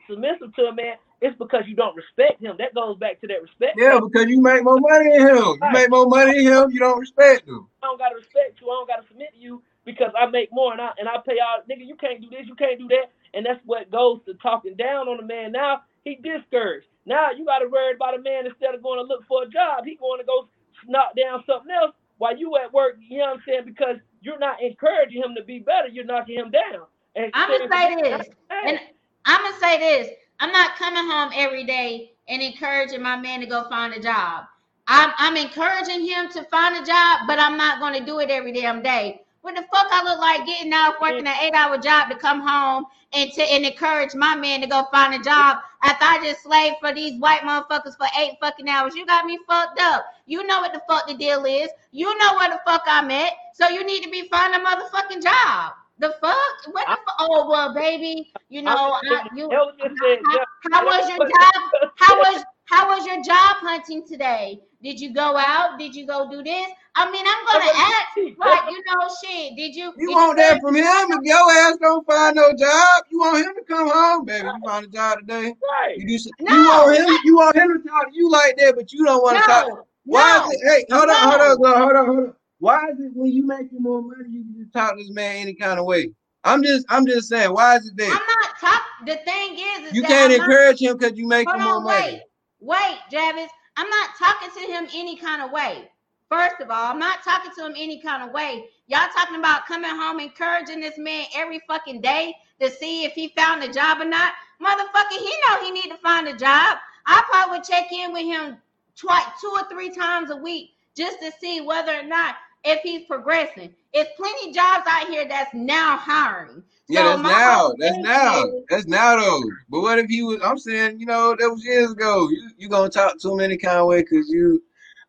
submissive to a man, it's because you don't respect him. That goes back to that respect. Yeah, because you make more money than him. You Right. make more money than him, you don't respect him. I don't gotta respect you. I don't gotta submit to you because I make more and I and I pay all. Nigga, you can't do this. You can't do that. And that's what goes to talking down on a man. Now he discouraged. Now you gotta worry about a man instead of going to look for a job. He going to go knock down something else while you at work. You know what I'm saying? Because you're not encouraging him to be better. You're knocking him down. And I'ma say this, and I'm gonna say this. I'm not coming home every day and encouraging my man to go find a job. I'm I'm encouraging him to find a job, but I'm not gonna do it every damn day. What the fuck I look like getting out working an eight hour job to come home and to and encourage my man to go find a job after I just slaved for these white motherfuckers for eight fucking hours. You got me fucked up. You know what the fuck the deal is. You know where the fuck I'm at. So you need to be finding a motherfucking job. The fuck? What the fuck? Oh well, baby. You know, I, you. Elvis just said, How, how was your job? How was how was your job hunting today? Did you go out? Did you go do this? I mean, I'm gonna ask, like, you know, shit. Did you? You did want you that from him if your ass don't find no job? You want him to come home, baby? You find a job today? Right. You do. some- No, you want him? You want him to talk to you like that, but you don't want to talk. No, Why no. is it? Hey, hold on, no. hold on, girl, hold on, hold on. Why is it when you making more money, you can just talk to this man any kind of way? I'm just I'm just saying, why is it there? I'm not talking. The thing is, is You that can't I'm not- encourage him because you make Hold more on, money. wait, wait, Javis. I'm not talking to him any kind of way. First of all, I'm not talking to him any kind of way. Y'all talking about coming home encouraging this man every fucking day to see if he found a job or not. Motherfucker, he know he need to find a job. I probably would check in with him twice, two or three times a week just to see whether or not if he's progressing. It's plenty jobs out here that's now hiring. Yeah, So that's now. That's now. is- That's now though. But what if he was? I'm saying, you know, that was years ago. You you gonna talk to him any kind of way because you,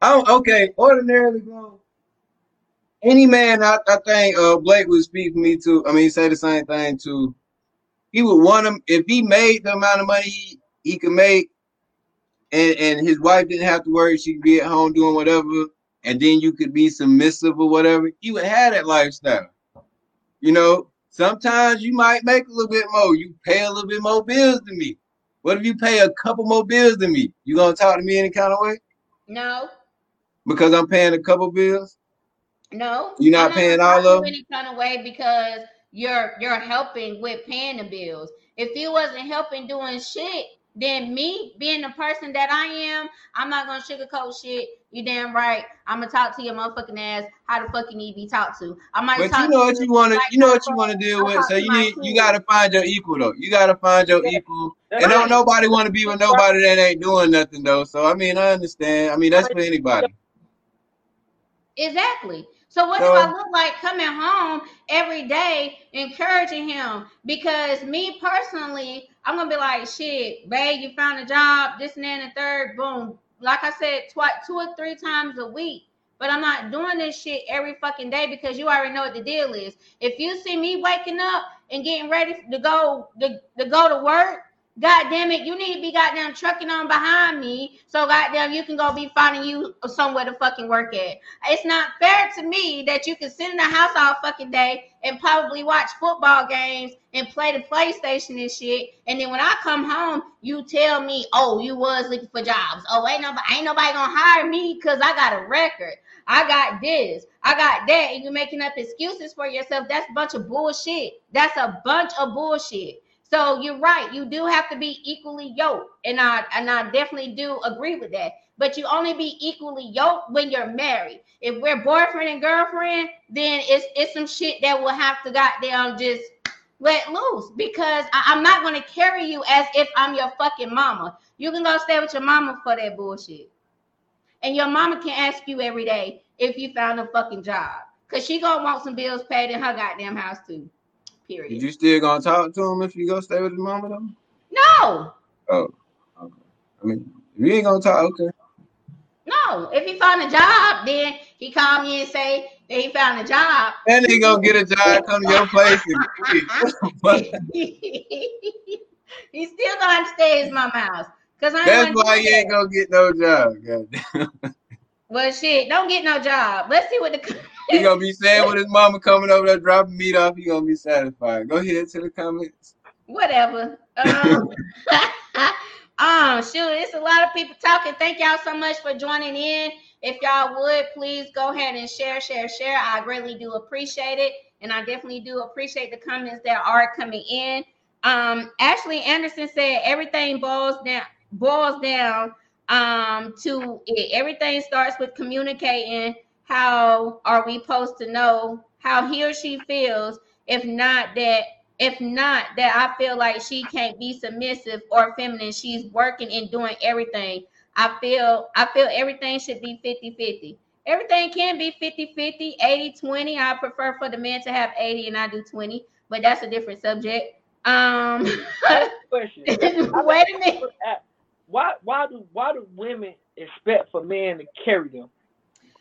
I'm okay. Ordinarily, bro. Any man, I, I think uh Blake would speak for me too. I mean, say the same thing too. He would want him if he made the amount of money he, he could make, and and his wife didn't have to worry. She could be at home doing whatever, and then you could be submissive or whatever. He would have that lifestyle. You know, sometimes you might make a little bit more. You pay a little bit more bills than me. What if you pay a couple more bills than me? You gonna talk to me any kind of way No, because I'm paying a couple bills? No, You're not paying all of you any kind of way because you're you're helping with paying the bills. If you wasn't helping doing shit, then me being the person that I am, I'm not gonna sugarcoat shit. You damn right. I'm gonna talk to your motherfucking ass. How the fuck you need to be talked to? I might But you know what you want to, you know what you want to deal with. So you need, you gotta find your equal though. You gotta find your Yeah. equal. That's And Right. don't nobody want to be with nobody that ain't doing nothing though. So I mean, I understand. I mean, that's for anybody. Exactly. So what So- do I look like coming home every day encouraging him? Because me personally, I'm gonna be like, shit, babe, you found a job, this and that and the third, boom. Like I said, twice, two or three times a week. But I'm not doing this shit every fucking day because you already know what the deal is. If you see me waking up and getting ready to go to, to go to work, God damn it, you need to be goddamn trucking on behind me. So goddamn you can go be finding you somewhere to fucking work at. It's not fair to me that you can sit in the house all fucking day and probably watch football games and play the PlayStation and shit. And then when I come home, you tell me, oh, you was looking for jobs. Oh, ain't nobody ain't nobody gonna hire me because I got a record. I got this, I got that, and you're making up excuses for yourself. That's a bunch of bullshit. That's a bunch of bullshit. So you're right. You do have to be equally yoked, and I and I definitely do agree with that. But you only be equally yoked when you're married. If we're boyfriend and girlfriend, then it's it's some shit that will have to goddamn just let loose because I, I'm not gonna carry you as if I'm your fucking mama. You can go stay with your mama for that bullshit. And your mama can ask you every day if you found a fucking job. Cause she gonna want some bills paid in her goddamn house too. Period. Is you still gonna talk to him if you go stay with his mama though? no, Oh, okay. I mean, if you ain't gonna talk, okay. no. If he found a job, then he call me and say that he found a job. That he gonna get a job, come to your place, and He's still gonna stay at his mama house. Cause I that's why you ain't gonna get no job. Well, shit, don't get no job. Let's see what the He gonna be sad with his mama coming over there dropping meat off. He gonna be satisfied. Go ahead to the comments. whatever. Um, um, shoot, it's a lot of people talking. Thank y'all so much for joining in. If y'all would please go ahead and share, share, share. I greatly do appreciate it, and I definitely do appreciate the comments that are coming in. Um, Ashley Anderson said everything boils down boils down um to it. Everything starts with communicating. How are we supposed to know how he or she feels? If not that if not that I feel like she can't be submissive or feminine. She's working and doing everything. I feel I feel everything should be 50-50. Everything can be 50-50, 80-20. I prefer for the man to have 80 and I do 20, but that's a different subject. Um Question. wait a minute. Why why do why do women expect for men to carry them?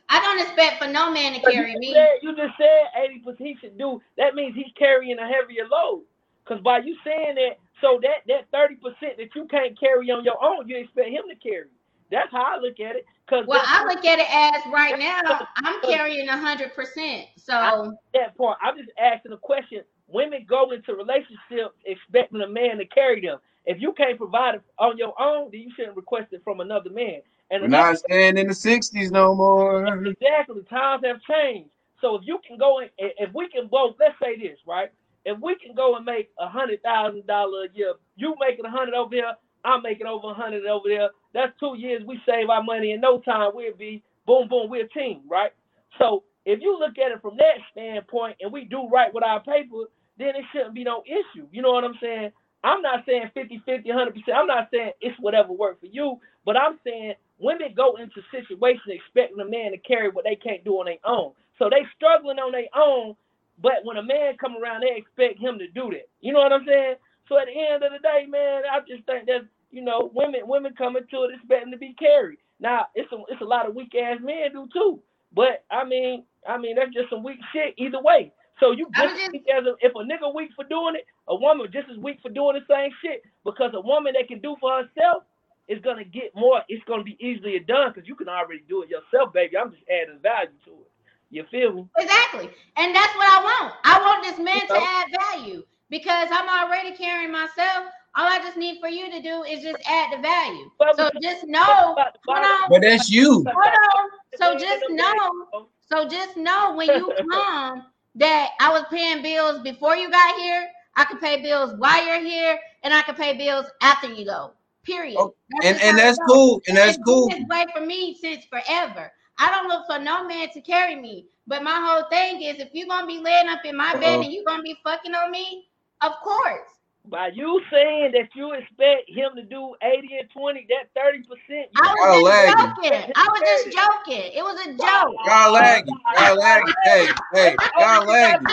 I don't expect for no man to carry you me. Said, you just said eighty percent he should do. That means he's carrying a heavier load. Cause by you saying that, so that that thirty percent that you can't carry on your own, you expect him to carry. That's how I look at it. Cause Well, I look at it as right now, I'm carrying a hundred percent. So that part. I'm just asking a question. Women go into relationships expecting a man to carry them. If you can't provide it on your own, then you shouldn't request it from another man. And We're not staying in the '60s no more. Exactly. Times have changed. So if you can go in, if we can both, let's say this, right? if we can go and make a hundred thousand dollar a year, you making a hundred over here, I'm making over a hundred over there. That's two years. We save our money in no time. We'll be boom, boom. We're a team, right? So if you look at it from that standpoint, and we do right with our paper, then it shouldn't be no issue. You know what I'm saying? I'm not saying 50, 50, 100%. I'm not saying it's whatever worked for you, but I'm saying women go into situations expecting a man to carry what they can't do on their own. So they struggling on their own, but when a man come around, they expect him to do that. You know what I'm saying? So at the end of the day, man, I just think that you know women women coming to it expecting to be carried. Now it's a it's a lot of weak ass men do too. But I mean, I mean that's just some weak shit either way. So you just, just- as a, if a nigga weak for doing it, a woman just as weak for doing the same shit. Because a woman that can do for herself is gonna get more. It's gonna be easier done because you can already do it yourself, baby. I'm just adding value to it. You feel me? Exactly. And that's what I want. I want this man to add value because I'm already carrying myself. All I just need for you to do is just add the value. But So just know, hold on, But that's you. hold on. So just know, so just know when you come that I was paying bills before you got here. I can pay bills while you're here, and I can pay bills after you go. Period. Oh, And and that's goes. cool. And that's It's cool. been this way for me since forever. I don't look for no man to carry me. But my whole thing is if you're gonna be laying up in my bed Uh-oh. and you're gonna be fucking on me, of course. By you saying that you expect him to do 80 and 20, that 30 percent. I was just lagging. joking. I was just joking. It was a joke. Y'all lagging. Y'all lagging. Hey, hey, y'all oh, lagging.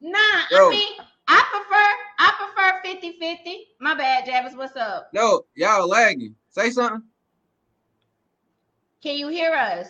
Nah, Yo. I mean, I prefer I prefer 50-50. My bad, Javis. What's up? No, y'all lagging. Say something. Can you hear us?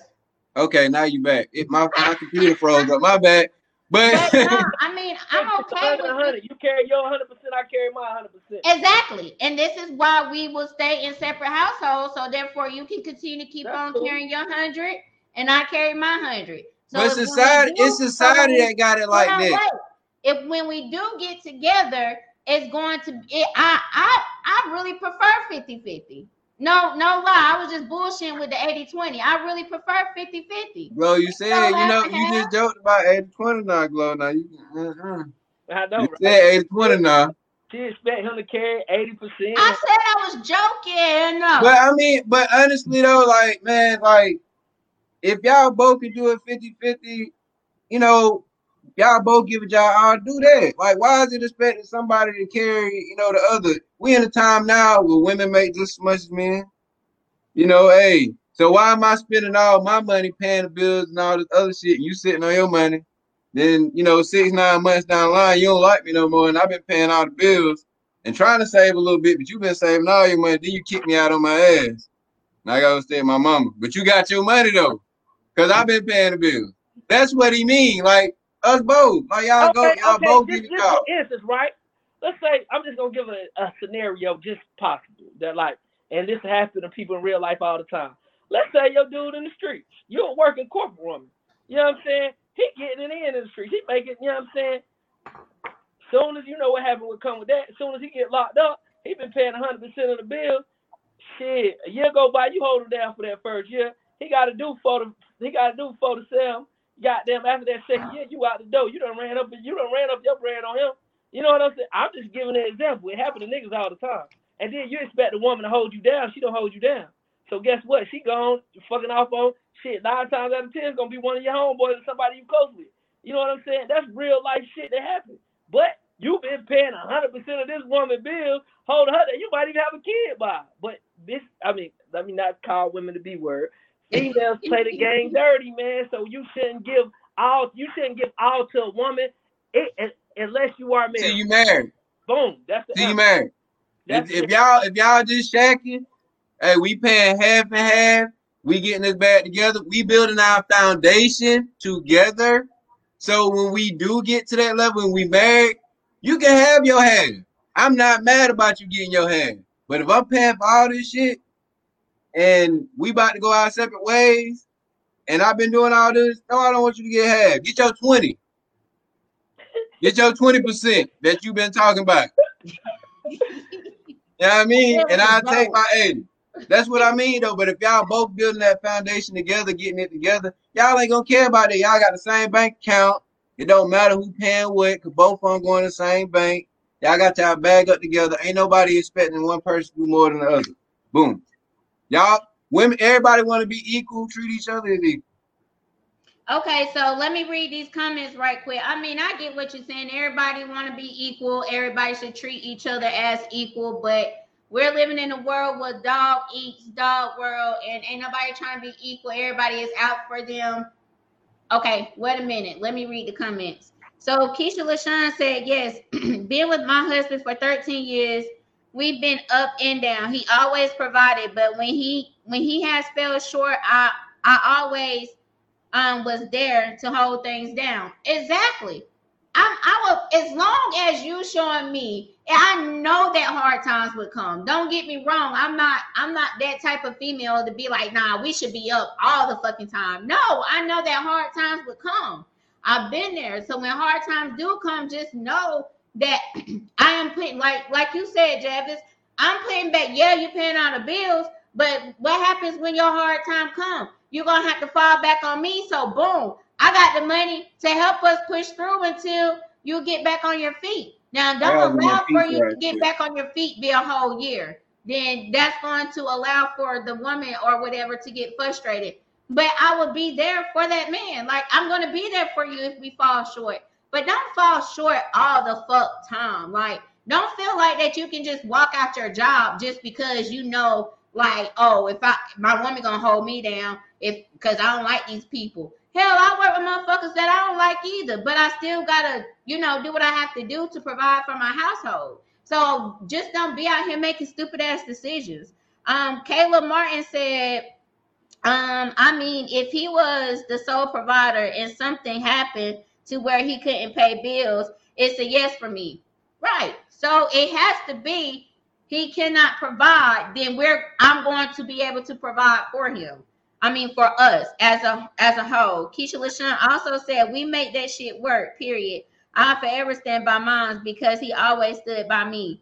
Okay, now you back. It, my, my computer froze up. My bad. But But no, I mean, I'm okay with it. 100. You carry your 100 percent. I carry my 100 percent. Exactly. And this is why we will stay in separate households. So therefore you can continue to keep That's on cool. carrying your hundred and I carry my hundred. So but if when we society, it's society that got it like this. wait. If when we do get together, it's going to it, I I I really prefer 50-50. No, no lie. I was just bullshitting with the 80-20. I really prefer 50-50. Bro, you said, don't you know, you have- just joked about 80 20 now, Glo. Now you, uh-uh. I know, you right? said 80 20 now. She expect him to carry 80 percent. I said I was joking. But I mean, but honestly though, like, man, like, if y'all both can do it 50 50, you know, y'all both give it y'all all do that. Like, why is it expecting somebody to carry, you know, the other? We in a time now where women make just as much as men. You know, hey, so why am I spending all my money paying the bills and all this other shit? And you sitting on your money. Then, you know, six, nine months down the line, you don't like me no more. And I've been paying all the bills and trying to save a little bit, but you've been saving all your money. Then you kick me out on my ass. Now I gotta stay with my mama. But you got your money though. Cause I've been paying the bills. That's what he mean. Like us both. Like y'all go, y'all okay. both This, get this out. instance, right? Let's say I'm just gonna give a, a scenario just possible that like, and this happens to people in real life all the time. Let's say your dude in the streets, you're a working corporate woman. You know what I'm saying? He getting it in in the streets. He making, you know what I'm saying? Soon as you know what happened would come with that. As soon as he get locked up, he been paying 100 percent of the bill. Shit, a year go by, you hold him down for that first year. He got to do for the he got to do for the sale. Goddamn, after that second year, you out the door. You done ran up, you done ran up your brand on him. You know what I'm saying? I'm just giving an example. It happen to niggas all the time. And then you expect a woman to hold you down. She don't hold you down. So guess what? She gone fucking off on shit. Nine times out of ten, it's gonna be one of your homeboys or somebody you close with. You know what I'm saying? That's real life shit that happens. But you've been paying hundred percent of this woman bill, hold her you might even have a kid by. But this, I mean, let me not call women the B word. Females play the game dirty, man. So you shouldn't give all. You shouldn't give all to a woman, it, it, unless you are See married. you married. Boom. That's the See you married. If, if y'all if y'all just shacking, hey, we paying half and half. We getting this back together. We building our foundation together. So when we do get to that level and we married, you can have your hand. I'm not mad about you getting your hand. But if I'm paying for all this shit and we about to go our separate ways, and I've been doing all this, no, I don't want you to get half. Get your 20. Get your 20% that you've been talking about. You know what I mean? And I take my 80. That's what I mean though. But if y'all both building that foundation together, getting it together, y'all ain't gonna care about it. Y'all got the same bank account. It don't matter who paying what, cause both of them going to the same bank. Y'all got y'all bag up together. Ain't nobody expecting one person to do more than the other. Boom. Y'all, women, everybody want to be equal, treat each other as equal. Okay, so let me read these comments right quick. I mean, I get what you're saying. Everybody want to be equal. Everybody should treat each other as equal, but we're living in a world where dog eats dog world, and ain't nobody trying to be equal. Everybody is out for them. Okay, wait a minute. Let me read the comments. So Keisha LaShawn said, yes, been with my husband for 13 years. We've been up and down. He always provided, but when he when he has fell short, I I always um was there to hold things down. Exactly. I'm I will as long as you showing me, I know that hard times would come. Don't get me wrong. I'm not I'm not that type of female to be like, nah, we should be up all the fucking time. No, I know that hard times would come. I've been there. So when hard times do come, just know that I am putting like like you said, Javis, I'm putting back. Yeah, you're paying all the bills, but what happens when your hard time comes? You're gonna have to fall back on me. So boom, I got the money to help us push through until you get back on your feet. Now, don't allow for you to get back on your feet be a whole year. Then that's going to allow for the woman or whatever to get frustrated. But I will be there for that man. Like I'm going to be there for you if we fall short. But don't fall short all the fuck time. Like don't feel like that you can just walk out your job just because you know like oh if I my woman gonna hold me down if because I don't like these people. Hell, I work with motherfuckers that I don't like either, but I still gotta, you know, do what I have to do to provide for my household. So just don't be out here making stupid ass decisions. Um, Caleb Martin said, um, I mean, if he was the sole provider and something happened to where he couldn't pay bills, it's a yes for me. Right. So it has to be he cannot provide, then we're I'm going to be able to provide for him. I mean, for us as a as a whole. Keisha LaShawn also said we make that shit work. Period. I forever stand by mine because he always stood by me.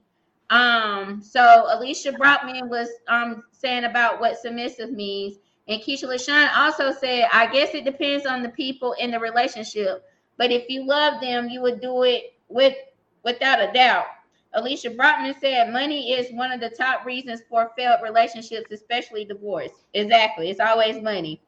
Um, so Alicia Brockman was um saying about what submissive means, and Keisha LaShawn also said, I guess it depends on the people in the relationship, but if you love them, you would do it with without a doubt. Alicia Brockman said money is one of the top reasons for failed relationships, especially divorce. Exactly. It's always money.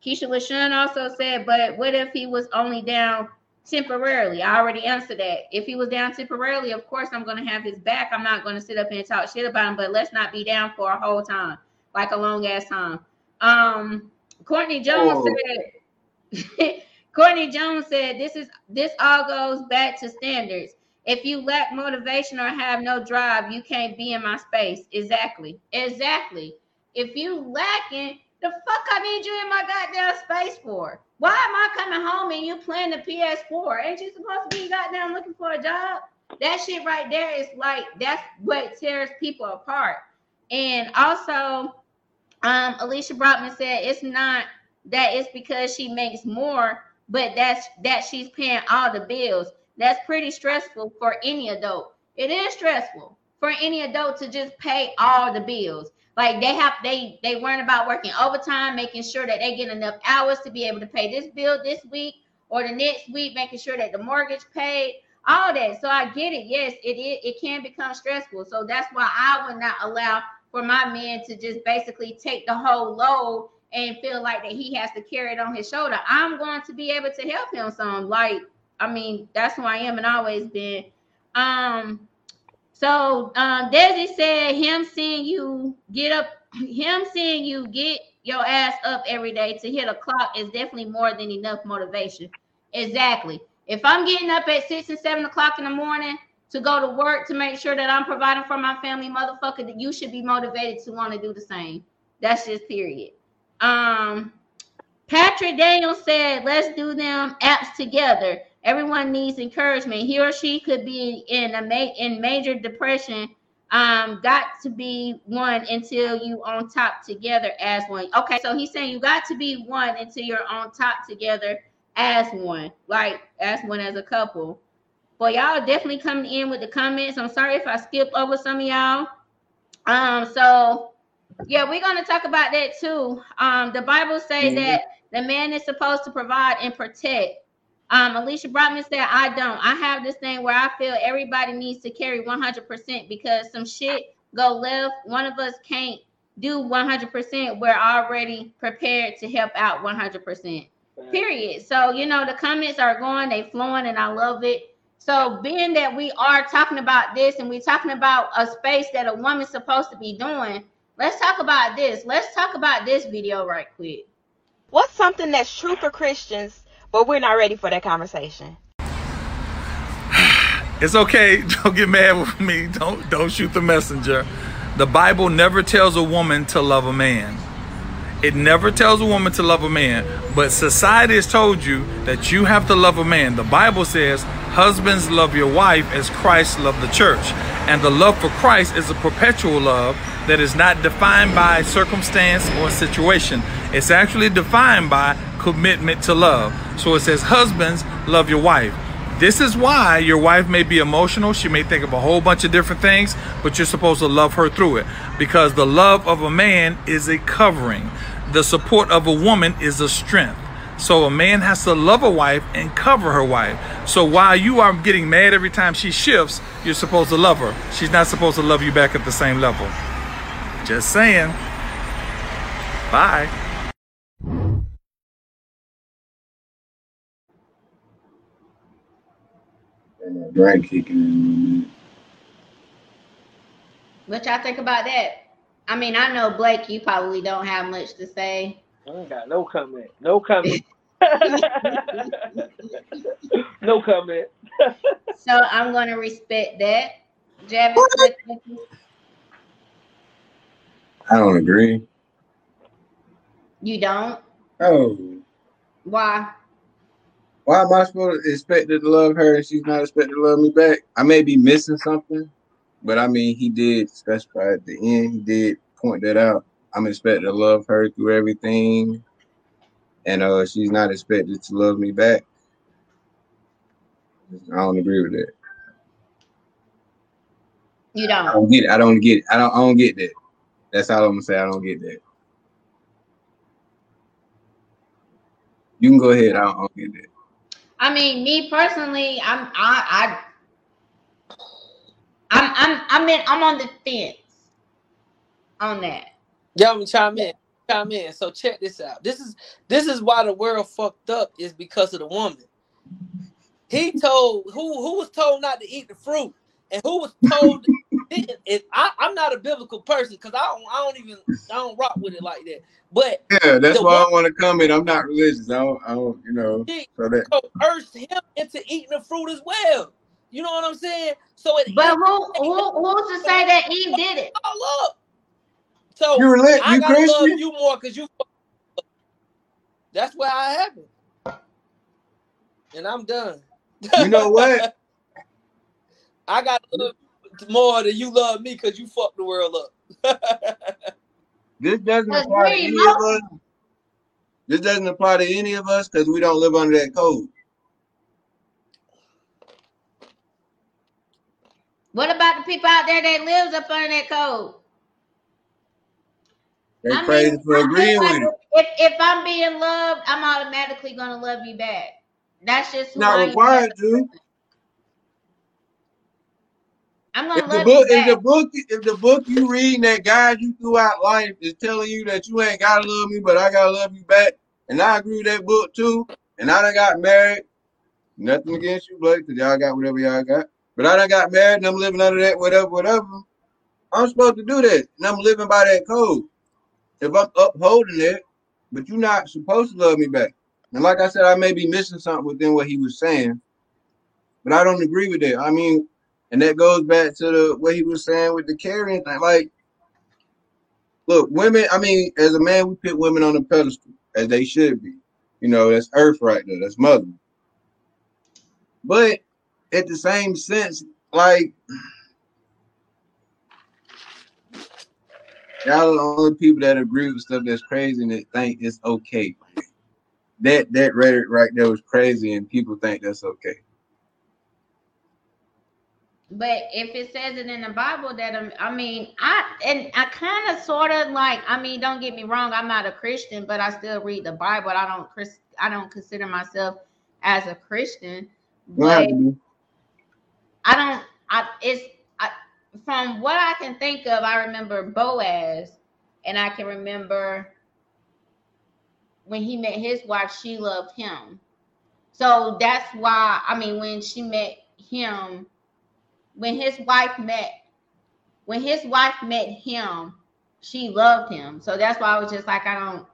Keisha LaShawn also said, but what if he was only down temporarily? I already answered that. If he was down temporarily, of course I'm going to have his back. I'm not going to sit up and talk shit about him, but let's not be down for a whole time, like a long ass time. Um, Courtney Jones oh. said, Courtney Jones said, this is this all goes back to standards. If you lack motivation or have no drive, you can't be in my space. Exactly. Exactly. If you lacking, the fuck I need you in my goddamn space for? Why am I coming home and you playing the PS4? Ain't you supposed to be goddamn looking for a job? That shit right there is like that's what tears people apart. And also, um, Alicia Brockman said it's not that it's because she makes more, but that's that she's paying all the bills. That's pretty stressful for any adult. It is stressful for any adult to just pay all the bills. Like they have they they worrying about working overtime, making sure that they get enough hours to be able to pay this bill this week or the next week, making sure that the mortgage paid, all that. So I get it. Yes, it it, it can become stressful. So that's why I would not allow for my man to just basically take the whole load and feel like that he has to carry it on his shoulder. I'm going to be able to help him some. Like I mean, that's who I am and always been. Um, so um, Desi said him seeing you get up, him seeing you get your ass up every day to hit a clock is definitely more than enough motivation. Exactly. If I'm getting up at six and seven o'clock in the morning to go to work to make sure that I'm providing for my family, motherfucker, that you should be motivated to want to do the same. That's just period. Um, Patrick Daniel said, let's do them apps together. Everyone needs encouragement. He or she could be in a ma- in major depression. Um, got to be one until you on top together as one. Okay, so he's saying you got to be one until you're on top together as one, like as one as a couple. But y'all definitely coming in with the comments. I'm sorry if I skip over some of y'all. Um, so yeah, we're gonna talk about that too. Um, the Bible say mm-hmm. that the man is supposed to provide and protect. Um, Alicia Brockman said, I don't. I have this thing where I feel everybody needs to carry 100% because some shit go left. One of us can't do 100%. We're already prepared to help out 100%. Period. So, you know, the comments are going, they flowing, and I love it. So, being that we are talking about this and we're talking about a space that a woman's supposed to be doing, let's talk about this. Let's talk about this video right quick. What's something that's true for Christians, but we're not ready for that conversation? It's okay. Don't get mad with me. Don't don't shoot the messenger. The Bible never tells a woman to love a man. It never tells a woman to love a man, but society has told you that you have to love a man. The Bible says, "Husbands love your wife as Christ loved the church." And the love for Christ is a perpetual love that is not defined by circumstance or situation. It's actually defined by commitment to love. So it says, "Husbands love your wife." This is why your wife may be emotional. She may think of a whole bunch of different things, but you're supposed to love her through it because the love of a man is a covering. The support of a woman is a strength. So a man has to love a wife and cover her wife. So while you are getting mad every time she shifts, you're supposed to love her. She's not supposed to love you back at the same level. Just saying. Bye. And that brain kicking in. What y'all think about that? I mean, I know Blake, you probably don't have much to say. I ain't got no comment. No comment. no comment. So I'm gonna respect that. Javis, what you think? I don't agree. you don't? Oh, Why? Why am I supposed to expect to love her and she's not expected to love me back? I may be missing something, but I mean, he did specify at the end. He did point that out. I'm expected to love her through everything, and uh, she's not expected to love me back. I don't agree with that. You don't. don't get it. I don't get it. I don't. I don't get that. That's all I'm gonna say. I don't get that. You can go ahead. I don't, I don't get that. I mean, me personally, I'm I I I'm I'm I'm in I'm on the fence on that. Y'all me chime in. Chime in. So check this out. This is this is why the world fucked up is because of the woman. He told who who was told not to eat the fruit, and who was told. It, I, I'm not a biblical person because I don't I don't even I don't rock with it like that. But Yeah, that's The why I want to comment. I'm not religious. I don't. I don't. You know. she So that. coerced him into eating the fruit as well. You know what I'm saying? So it But who who who's to say that Eve did it? all up. So You relig- I you gotta love you more because you. That's why I have it, And I'm done. You know what? I got to love you more than you love me because you fucked the world up. This doesn't apply to any of us. This doesn't apply to any of us because we don't live under that code. What about the people out there that lives up under that code? They I crazy mean, for I feel agreeing like with it. if if I'm being loved, I'm automatically gonna love you back. That's just Not required to. I'm gonna If the book, you if the book, if the book you read that guides you throughout life is telling you that you ain't gotta love me, but I gotta love you back, and I agree with that book too. And I done got married. Nothing against you, Blake, because y'all got whatever y'all got. But I done got married and I'm living under that, whatever, whatever. I'm supposed to do that, and I'm living by that code. If I'm upholding it, but you're not supposed to love me back. And like I said, I may be missing something within what he was saying, but I don't agree with that. I mean, and that goes back to the what he was saying with the carrying thing. Like, look, women. I mean, as a man, we put women on a pedestal as they should be. You know, that's Earth right there. That's Mother. But at the same sense, like y'all are the only people that agree with stuff that's crazy and that think it's okay. That that rhetoric right there was crazy, and people think that's okay. But if it says it in the Bible that um, I mean, I and I kind of sort of like, I mean, don't get me wrong, I'm not a Christian, but I still read the Bible. I don't Chris, I don't consider myself as a Christian, but be. I don't. I it's I, from what I can think of. I remember Boaz, and I can remember when he met his wife. She loved him, so that's why. I mean, when she met him, when his wife met, when his wife met him, she loved him. So that's why I was just like, I don't,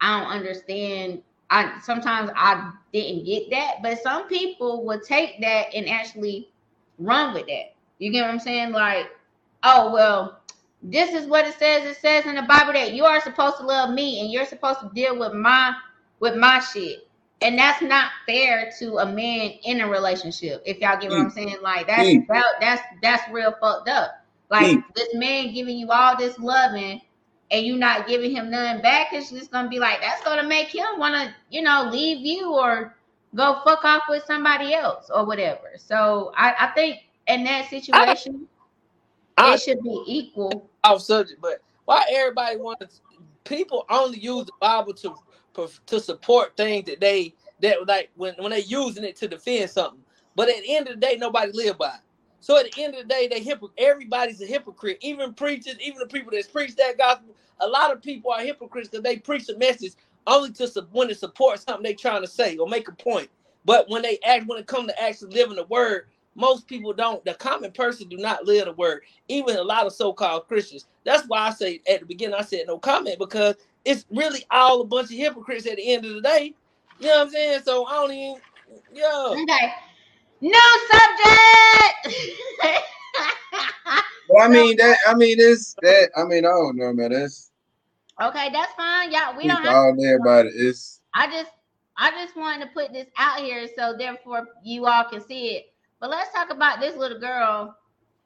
I don't understand. I sometimes I didn't get that, but some people would take that and actually run with that. You get what I'm saying? Like, oh well, this is what it says. It says in the Bible that you are supposed to love me and you're supposed to deal with my with my shit. And that's not fair to a man in a relationship. If y'all get what mm. I'm saying, like that's Keith. that, that's that's real fucked up. Like Keith. this man giving you all this loving and you not giving him none back, it's just gonna be like that's gonna make him wanna, you know, leave you or go fuck off with somebody else or whatever. So I, I think in that situation, I- it should be equal. off subject, but why everybody wants people only use the Bible to to support things that they that like when when they using it to defend something. But at the end of the day, nobody live by it. So at the end of the day, they hypocrite. Everybody's a hypocrite. Even preachers, even the people that preach that gospel. A lot of people are hypocrites because they preach a message only to su- when it supports something they trying to say or make a point. But when they act, when it comes to actually living the word, most people don't. The common person do not live the word. Even a lot of so-called Christians. That's why I say at the beginning I said no comment because it's really all a bunch of hypocrites at the end of the day. You know what I'm saying? So I don't even. Yeah. Okay. New subject. But I mean that. I mean this. That. I mean I don't know, man. That's okay, that's fine. Yeah, we don't have all day about it. It's I just I just wanted to put this out here so therefore you all can see it. But let's talk about this little girl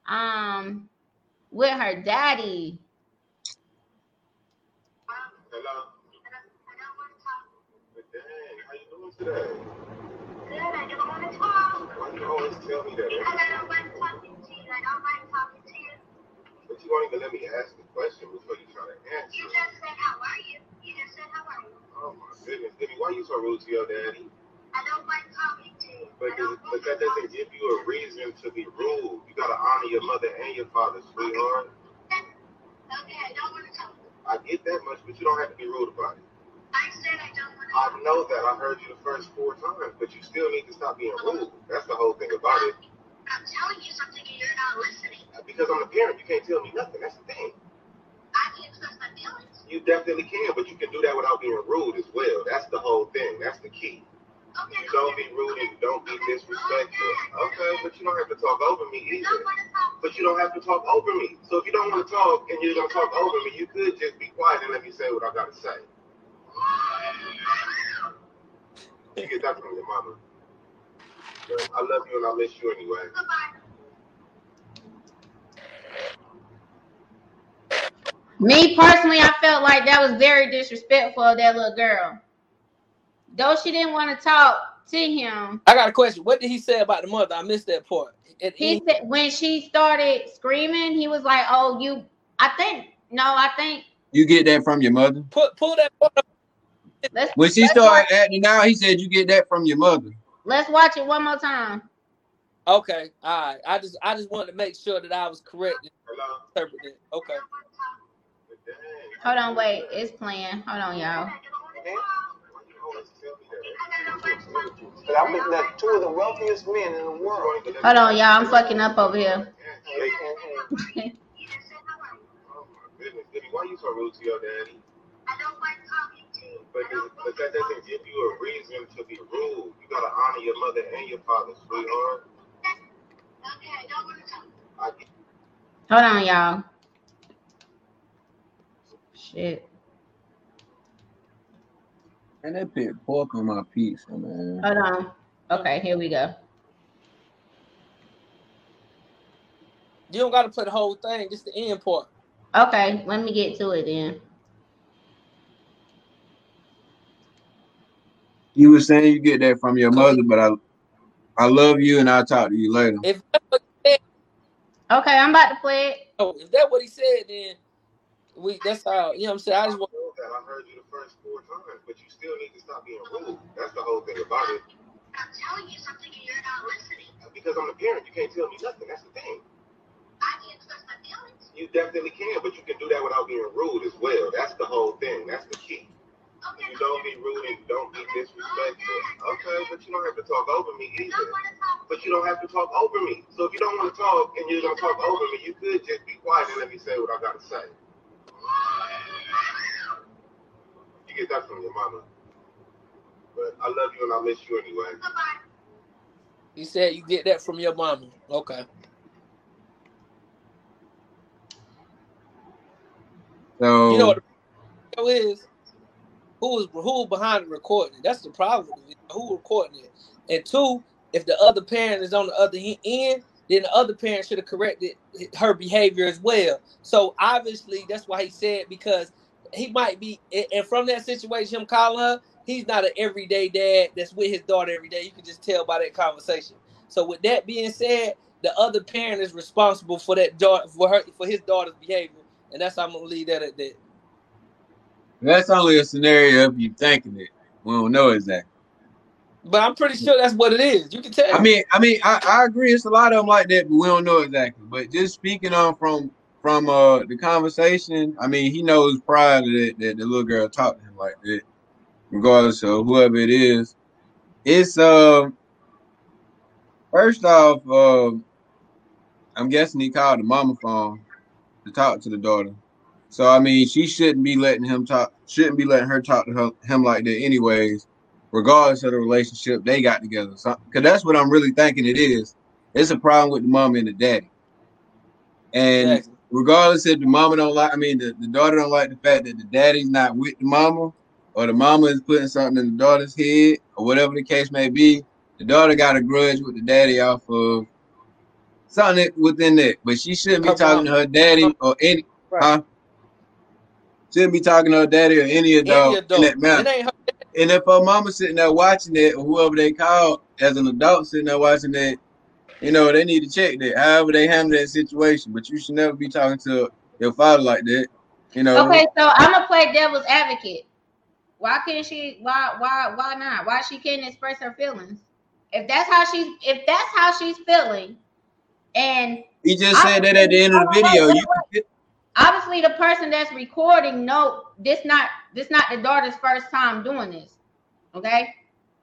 um with her daddy. Hello. But dang, how you doing today? Good, I don't want to talk. Why you always tell me that? Because I don't like talking to you. I don't like talking to you. But you won't even let me ask the question before you try to answer. You just said, how are you? You just said, how are you? Oh my goodness, Diddy, why are you so rude to your daddy? I don't like talking to you. But, don't but that doesn't give you a reason to be rude. You gotta honor your mother and your father, sweetheart. Okay, I don't want to talk. I get that much, but you don't have to be rude about it. I said I don't want to I know that. I heard you the first four times, but you still need to stop being rude. That's the whole thing about it. I'm telling you something and you're not listening. Because I'm a parent, you can't tell me nothing. That's the thing. I can express my feelings. You definitely can, but you can do that without being rude as well. That's the whole thing. That's the key. You don't be rude and don't be disrespectful. Okay, but you don't have to talk over me either. to. But you don't have to talk over me. So if you don't want to talk and you're gonna talk over me, you could just be quiet and let me say what I gotta say. You get that from your mama. I love you and I miss you anyway. Me personally, I felt like that was very disrespectful of that little girl. Though she didn't want to talk to him, I got a question. What did he say about the mother? I missed that part. At he end- said when she started screaming, he was like, "Oh, you." I think no, I think you get that from your mother. Put pull that part up. let's When she started watch, acting out, he said you get that from your mother. let's watch it one more time. Okay, all right. I just I just wanted to make sure that I was correct in interpreting. Okay. Hold on, wait, it's playing. Hold on, y'all. Why you always tell me that? But I'm looking at two of the wealthiest men in the world. Hold on, y'all. I'm fucking up over here. Oh why you so rude to your daddy? I don't like talking to you. But, but that doesn't give you a reason to be rude. You gotta honor your mother and your father, sweetheart. Okay, I don't want to talk. Hold on, y'all. Shit. And that pit pork on my pizza, man. Hold on. Okay, here we go. You don't gotta play the whole thing, just the end part. Okay, let me get to it then. You were saying you get that from your mother, but I, I love you, and I'll talk to you later. If that's what he said, Okay, I'm about to play it. oh, if that's what he said, then we that's how you know what I'm saying. I just want know that. I heard you the first four times, but you still need to stop being rude. That's the whole thing about it. I'm telling you something and you're not listening. Because I'm a parent, you can't tell me nothing. That's the thing. I can express my feelings. You definitely can, but you can do that without being rude as well. That's the whole thing. That's the key. Okay. You don't be rude and don't be disrespectful. Okay, but you don't have to talk over me either. don't want to talk. But you don't have to talk over me. So if you don't want to talk and you're gonna talk over me, you could just be quiet and let me say what I gotta say. You get that from your mama. But I love you and I miss you anyway. Goodbye. You said you get that from your mama. Okay. So You know what the video is? Who was who behind the recording? That's the problem. with the. Who recording it? And two, if the other parent is on the other end, then the other parent should have corrected her behavior as well. So obviously, that's why he said because he might be, and from that situation, him calling her, he's not an everyday dad that's with his daughter every day. You can just tell by that conversation. So with that being said, the other parent is responsible for that daughter for her for his daughter's behavior, and that's how I'm gonna leave that at that. that's only a scenario if you thinking it. We don't know exactly. But I'm pretty sure that's what it is. You can tell. I mean, I mean, I, I agree. It's a lot of them like that, but we don't know exactly. But just speaking on from from uh the conversation, I mean, he knows prior to that that the little girl talked to him like that, regardless of whoever it is. It's uh first off, uh, I'm guessing he called the mama phone to talk to the daughter. So I mean, she shouldn't be letting him talk. Shouldn't be letting her talk to her, him like that, anyways. Regardless of the relationship they got together, so because that's what I'm really thinking it is. It's a problem with the mom and the daddy, and Exactly. Regardless if the mama don't like, I mean, the, the daughter don't like the fact that the daddy's not with the mama, or the mama is putting something in the daughter's head, or whatever the case may be. The daughter got a grudge with the daddy off of something that- within that, but she shouldn't be Her talking to her daddy or any, Right. huh? Shouldn't be talking to her daddy or any Any adult in that. It her. And if her mama sitting there watching it, or whoever they call as an adult sitting there watching that, you know, they need to check that. However they handle that situation, but you should never be talking to your father like that. You know, Okay, so I'm gonna play devil's advocate. Why can't she? Why? Why? Why not? Why she can't express her feelings? If that's how she's, if that's how she's feeling, and he just said that at the end of the video. You can, obviously the person that's recording no this not this not the daughter's first time doing this okay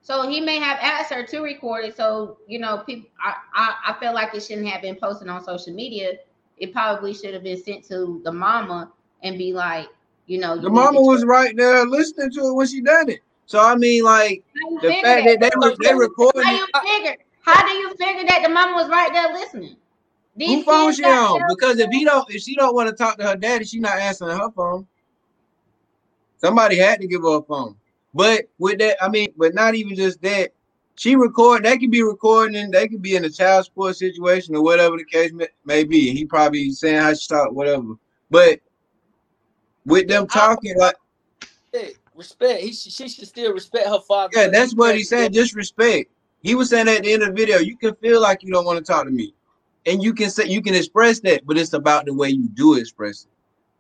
so he may have asked her to record it so you know people I, I i feel like it shouldn't have been posted on social media it probably should have been sent to the mama and be like you know you the mama was right there listening to it when she done it. So I mean, like the fact that they re- they recording how you figure how do you figure that the mama was right there listening who These phone kids she on? Because if he don't, if she don't want to talk to her daddy, she not answering her phone. Somebody had to give her a phone. But with that, I mean, but not even just that. She record. They could be recording. They could be in a child support situation or whatever the case may, may be. He probably saying how she talk, whatever. But with them talking, like Respect. respect. He, she should still respect her father. yeah, that's what he said. Just respect. He was saying at the end of the video, you can feel like you don't want to talk to me, and you can say you can express that, but it's about the way you do express it.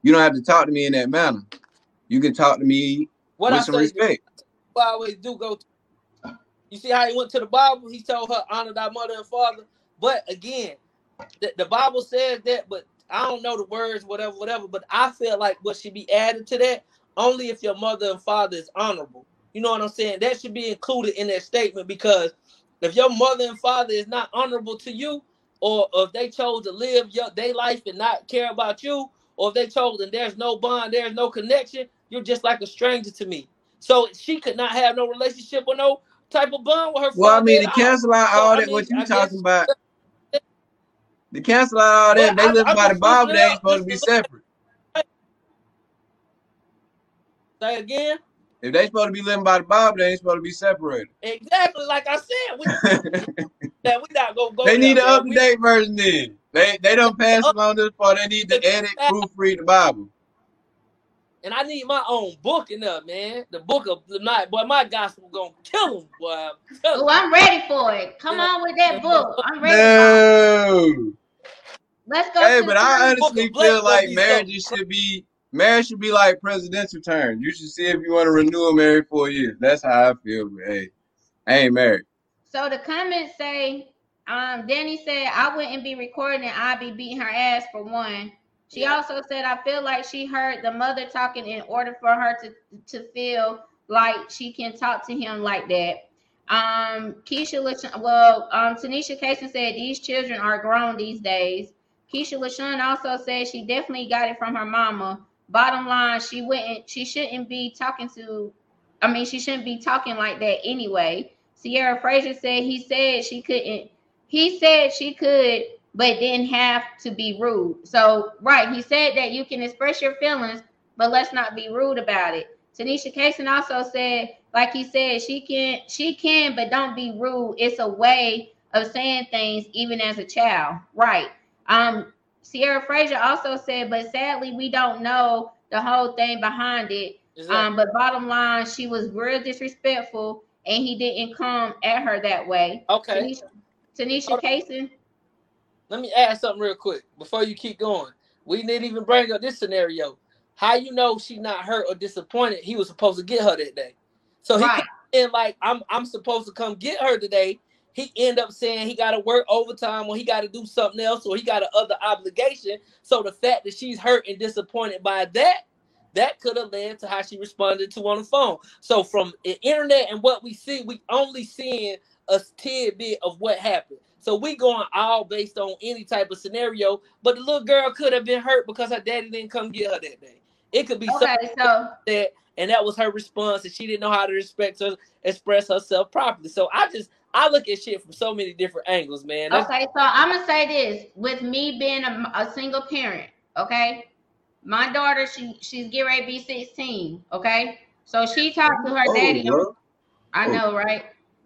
You don't have to talk to me in that manner. You can talk to me What I with some say, respect. I always do go. To, you see how he went to the Bible? He told her honor thy mother and father. But again, the, the Bible says that, but I don't know the words, whatever, whatever. But I feel like what should be added to that only if your mother and father is honorable. You know what I'm saying? That should be included in that statement because if your mother and father is not honorable to you, or if they chose to live your their life and not care about you, or if they chose and there's no bond, there's no connection, you're just like a stranger to me. So she could not have no relationship or no type of bond with her Well, I mean, to cancel out all I that, mean, what you I talking about, to cancel out all that, they live by the Bible. They ain't supposed to be Just to look- separate. Say again. If they supposed to be living by the Bible, they ain't supposed to be separated. Exactly like I said. We, that we not gonna go they need an man. up to We- date version then. They they don't pass along this part. They need to edit, proofread the Bible. And I need my own book in there, man. The book of the night, boy. My gospel gonna kill him, boy. I'm Oh, I'm ready for it. Come on with that book. I'm ready. for it. No. Let's go. Hey, but I honestly Book of Blake feel like be marriages should be marriage should be like presidential terms. You should see if you want to renew them every four years. That's how I feel. But hey, I ain't married. So the comments say, um, Danny said, I wouldn't be recording, I'd be beating her ass for one. She Yeah. also said, I feel like she heard the mother talking in order for her to, to feel like she can talk to him like that. Um, Keisha, well, um, Tanisha Kaysen said these children are grown these days. Keisha LaShawn also said she definitely got it from her mama. Bottom line, she wouldn't, she shouldn't be talking to, I mean, she shouldn't be talking like that anyway. Sierra Frazier said he said she couldn't, he said she could, but didn't have to be rude. So, right, he said that you can express your feelings, but let's not be rude about it. Tanisha Kaysen also said, like he said, she can, she can, but don't be rude. It's a way of saying things, even as a child. Right. Um, Sierra Frazier also said, but sadly, we don't know the whole thing behind it. Exactly. Um, but bottom line, she was real disrespectful, and he didn't come at her that way. okay. Tanisha, Tanisha. Let me add something real quick before you keep going. We didn't even bring up this scenario. How you know she's not hurt or disappointed? He was supposed to get her that day. So he Right. in like I'm I'm supposed to come get her today. He end up saying he got to work overtime or he got to do something else or he got another obligation. So the fact that she's hurt and disappointed by that, that could have led to how she responded to on the phone. So from the internet and what we see, we only seeing a tidbit of what happened. So we going all based on any type of scenario, but the little girl could have been hurt because her daddy didn't come get her that day. It could be something Okay, so that, and that was her response, and she didn't know how to respect her, express herself properly. So I just I look at shit from so many different angles, man. That's, Okay, so I'm gonna say this: with me being a, a single parent, okay, my daughter she she's getting ready to be 16, okay, so she talked to her Oh, daddy. On, bro. I know, right?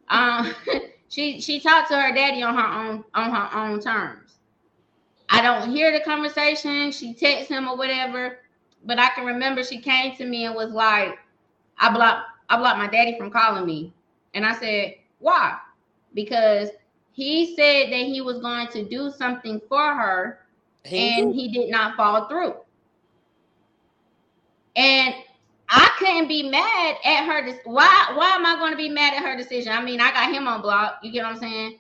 Um, she she talked to her daddy on her own on her own terms. I don't hear the conversation. She texts him or whatever, but I can remember she came to me and was like, "I blocked I blocked my daddy from calling me," and I said, "Why?" Because he said that he was going to do something for her he and he did not follow through. And I couldn't be mad at her. This why? Why am I going to be mad at her decision? I mean, I got him on block. You get what I'm saying?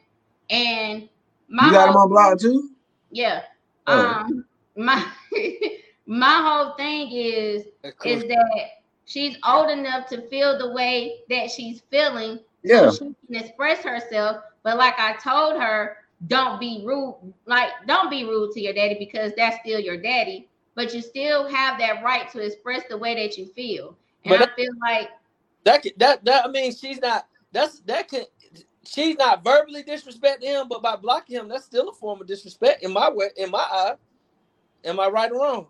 And my You got him on block too? yeah. Oh. Um, my my whole thing is is that she's old enough to feel the way that she's feeling Yeah. so she can express herself. But like I told her, don't be rude. Like, don't be rude to your daddy because that's still your daddy. But you still have that right to express the way that you feel. And But I feel like that could, that that I mean she's not that's that could she's not verbally disrespecting him, but by blocking him, that's still a form of disrespect in my way, in my eye. Am I right or wrong?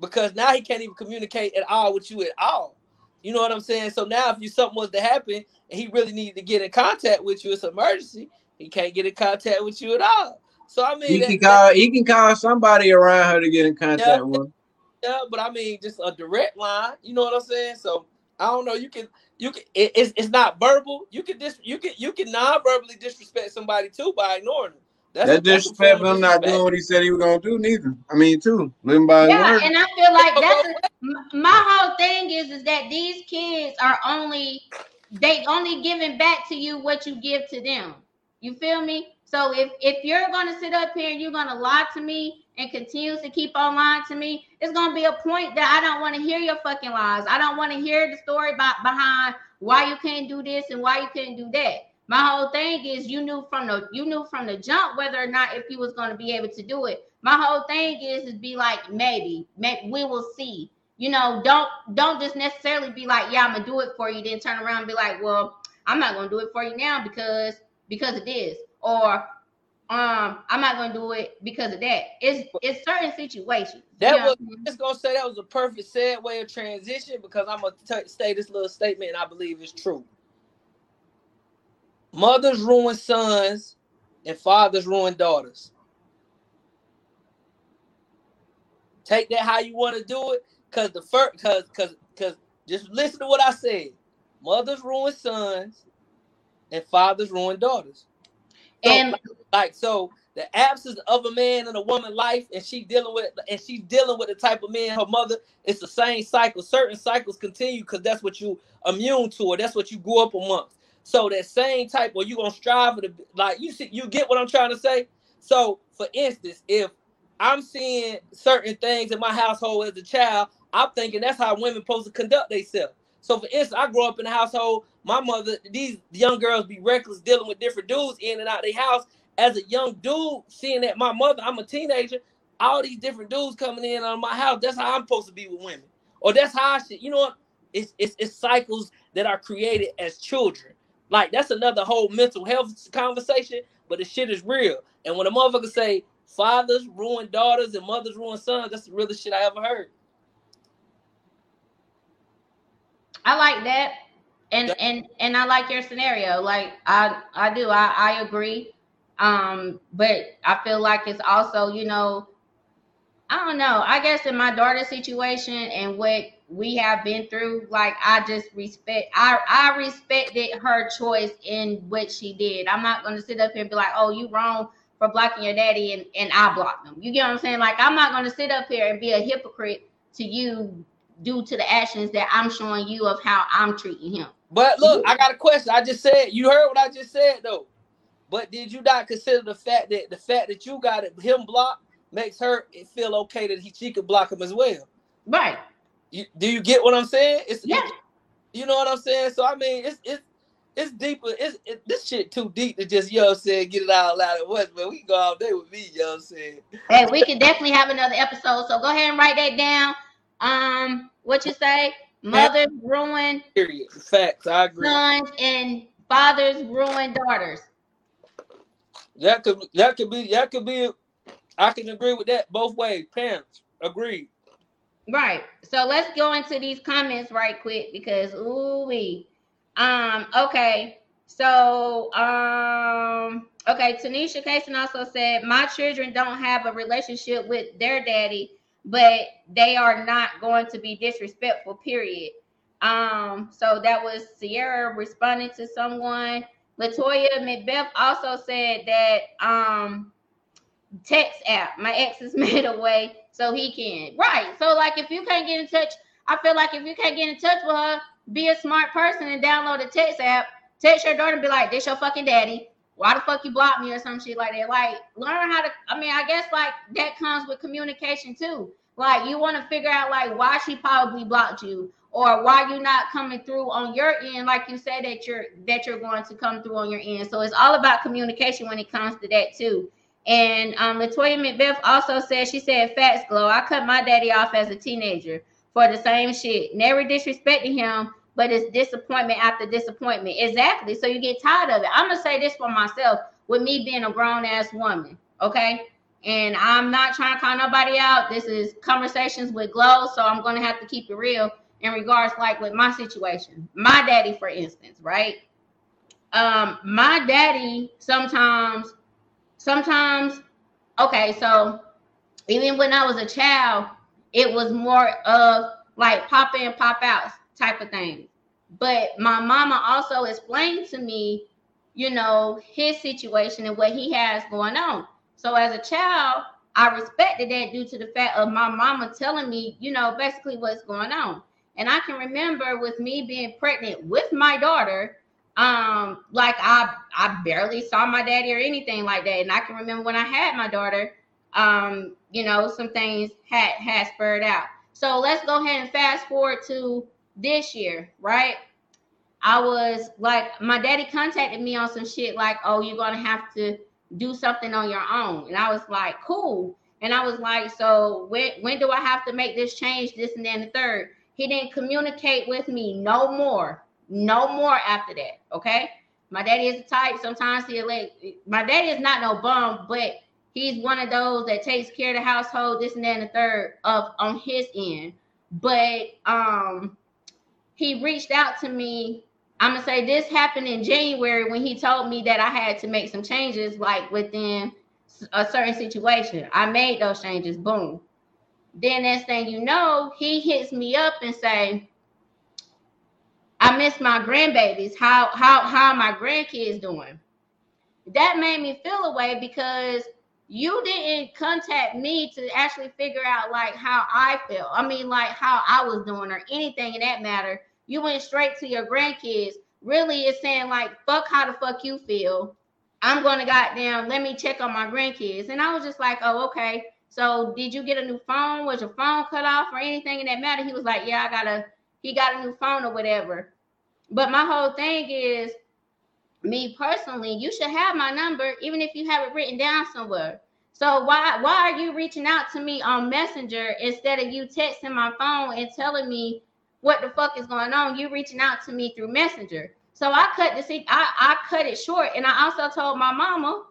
Because now he can't even communicate at all with you at all. You know what I'm saying? So now if you something was to happen and he really needed to get in contact with you, it's an emergency. He can't get in contact with you at all. So I mean, He that- can call he can call somebody around her to get in contact Yeah. with. Yeah, but I mean, just a direct line. You know what I'm saying? So I don't know. You can, you can. It, it's it's not verbal. You can dis, you can you can non-verbally disrespect somebody too by ignoring them. That's That a- that's a disrespect form of him not doing what he said he was gonna do neither. I mean too. Living by his yeah, word. and I feel like that's a, m- my whole thing is is that these kids are only they only giving back to you what you give to them. You feel me? So if if you're gonna sit up here and you're gonna lie to me and continue to keep on lying to me, it's gonna be a point that I don't want to hear your fucking lies. I don't want to hear the story about behind why you can't do this and why you couldn't do that. My whole thing is you knew from the you knew from the jump whether or not if you was gonna be able to do it. My whole thing is is be like maybe, maybe we will see. You know, don't don't just necessarily be like, yeah, I'm gonna do it for you, then turn around and be like, well, I'm not gonna do it for you now because because of this, or um, I'm not gonna do it because of that. It's it's certain situations. That was I'm just gonna say that was a perfect segue of transition because I'm gonna t- say this little statement and I believe it's true. Mothers ruin sons, and fathers ruin daughters. Take that how you want to do it, cause the first, cause, cause, cause, just listen to what I said. Mothers ruin sons, and fathers ruin daughters. And like so, the absence of a man in a woman's life, and she dealing with, and she's dealing with the type of man her mother. It's the same cycle. Certain cycles continue because that's what you immune to, or that's what you grew up amongst. So that same type, or you gonna strive for the like you see, you get what I'm trying to say. So, for instance, if I'm seeing certain things in my household as a child, I'm thinking that's how women supposed to conduct themselves. So, for instance, I grew up in a household. My mother, these young girls be reckless dealing with different dudes in and out their house. As a young dude, seeing that my mother, I'm a teenager, all these different dudes coming in on my house. That's how I'm supposed to be with women, or that's how I should. You know what? It's it's, it's cycles that are created as children. Like that's another whole mental health conversation, but the shit is real. And when a motherfucker say fathers ruin daughters and mothers ruin sons, that's the realest shit I ever heard. I like that. And and and I like your scenario. Like I I do. I I agree. Um but I feel like it's also, you know, I don't know. I guess in my daughter's situation and what we have been through, like I just respect I I respected her choice in what she did. I'm not gonna sit up here and be like, oh, you wrong for blocking your daddy and, and I blocked them. You get what I'm saying? Like I'm not gonna sit up here and be a hypocrite to you due to the actions that I'm showing you of how I'm treating him. But look, I got a question. I just said you heard what I just said though. But did you not consider the fact that the fact that you got it, him blocked makes her feel okay that he she could block him as well? Right. You, do you get what I'm saying? It's Yeah. you know what I'm saying. So I mean, it's it's it's deeper. It's it, this shit too deep to just you know saying get it all out loud at once. Man, we can go all day with me. You know what I'm saying. Hey, we can definitely have another episode. So go ahead and write that down. Um, what you say? Mothers ruin Period. Facts. I agree. sons and fathers ruin daughters. That could that could be that could be. I can agree with that both ways. Parents agreed. Right. So let's go into these comments right quick because ooh wee. Um, okay. So um okay, Tanisha Kaysen also said my children don't have a relationship with their daddy, but they are not going to be disrespectful, period. Um, so that was Sierra responding to someone. Latoya McBeth also said that um text app. My ex is made a way so he can. Right. So like if you can't get in touch, I feel like if you can't get in touch with her, be a smart person and download a text app. Text your daughter and be like, "This your fucking daddy. Why the fuck you blocked me or some shit like that?" Like learn how to. I mean, I guess like that comes with communication too. Like you want to figure out like why she probably blocked you or why you're not coming through on your end like you said that you're that you're going to come through on your end. So it's all about communication when it comes to that too. And um, Latoya McBeth also said, she said, facts Glo. I cut my daddy off as a teenager for the same shit. Never disrespecting him, but it's disappointment after disappointment. Exactly. So you get tired of it. I'm to say this for myself with me being a grown ass woman. Okay. And I'm not trying to call nobody out. This is conversations with Glo. So I'm to have to keep it real in regards, like with my situation. My daddy, for instance, right? Um, my daddy sometimes sometimes okay so even when i was a child it was more of like pop in pop out type of thing. But my mama also explained to me you know his situation and what he has going on. So as a child i respected that due to the fact of my mama telling me you know basically what's going on. And i can remember with me being pregnant with my daughter um like i i barely saw my daddy or anything like that. And i can remember when i had my daughter um you know some things had had spurred out. So let's go ahead and fast forward to this year right i was like my daddy contacted me on some shit like oh you're gonna have to do something on your own and i was like cool and i was like so when when do i have to make this change this and then the third he didn't communicate with me no more no more after that. Okay. My daddy is the type. Sometimes he'll let my daddy is not no bum, but he's one of those that takes care of the household, this and and the third of on his end. But um he reached out to me. I'm gonna say this happened in January when he told me that I had to make some changes, like within a certain situation. I made those changes. Boom. Then next thing you know, he hits me up and say, I miss my grandbabies. How how how are my grandkids doing? That made me feel away because you didn't contact me to actually figure out like how I felt. I mean, like how I was doing or anything in that matter. You went straight to your grandkids, really is saying like, fuck how the fuck you feel. I'm gonna goddamn let me check on my grandkids. And I was just like, oh, okay. So did you get a new phone? Was your phone cut off or anything in that matter? He was like, Yeah, I got a he got a new phone or whatever. But my whole thing is me personally, you should have my number, even if you have it written down somewhere. So why why are you reaching out to me on Messenger instead of you texting my phone and telling me what the fuck is going on? You reaching out to me through Messenger. So I cut this I, I cut it short and I also told my mama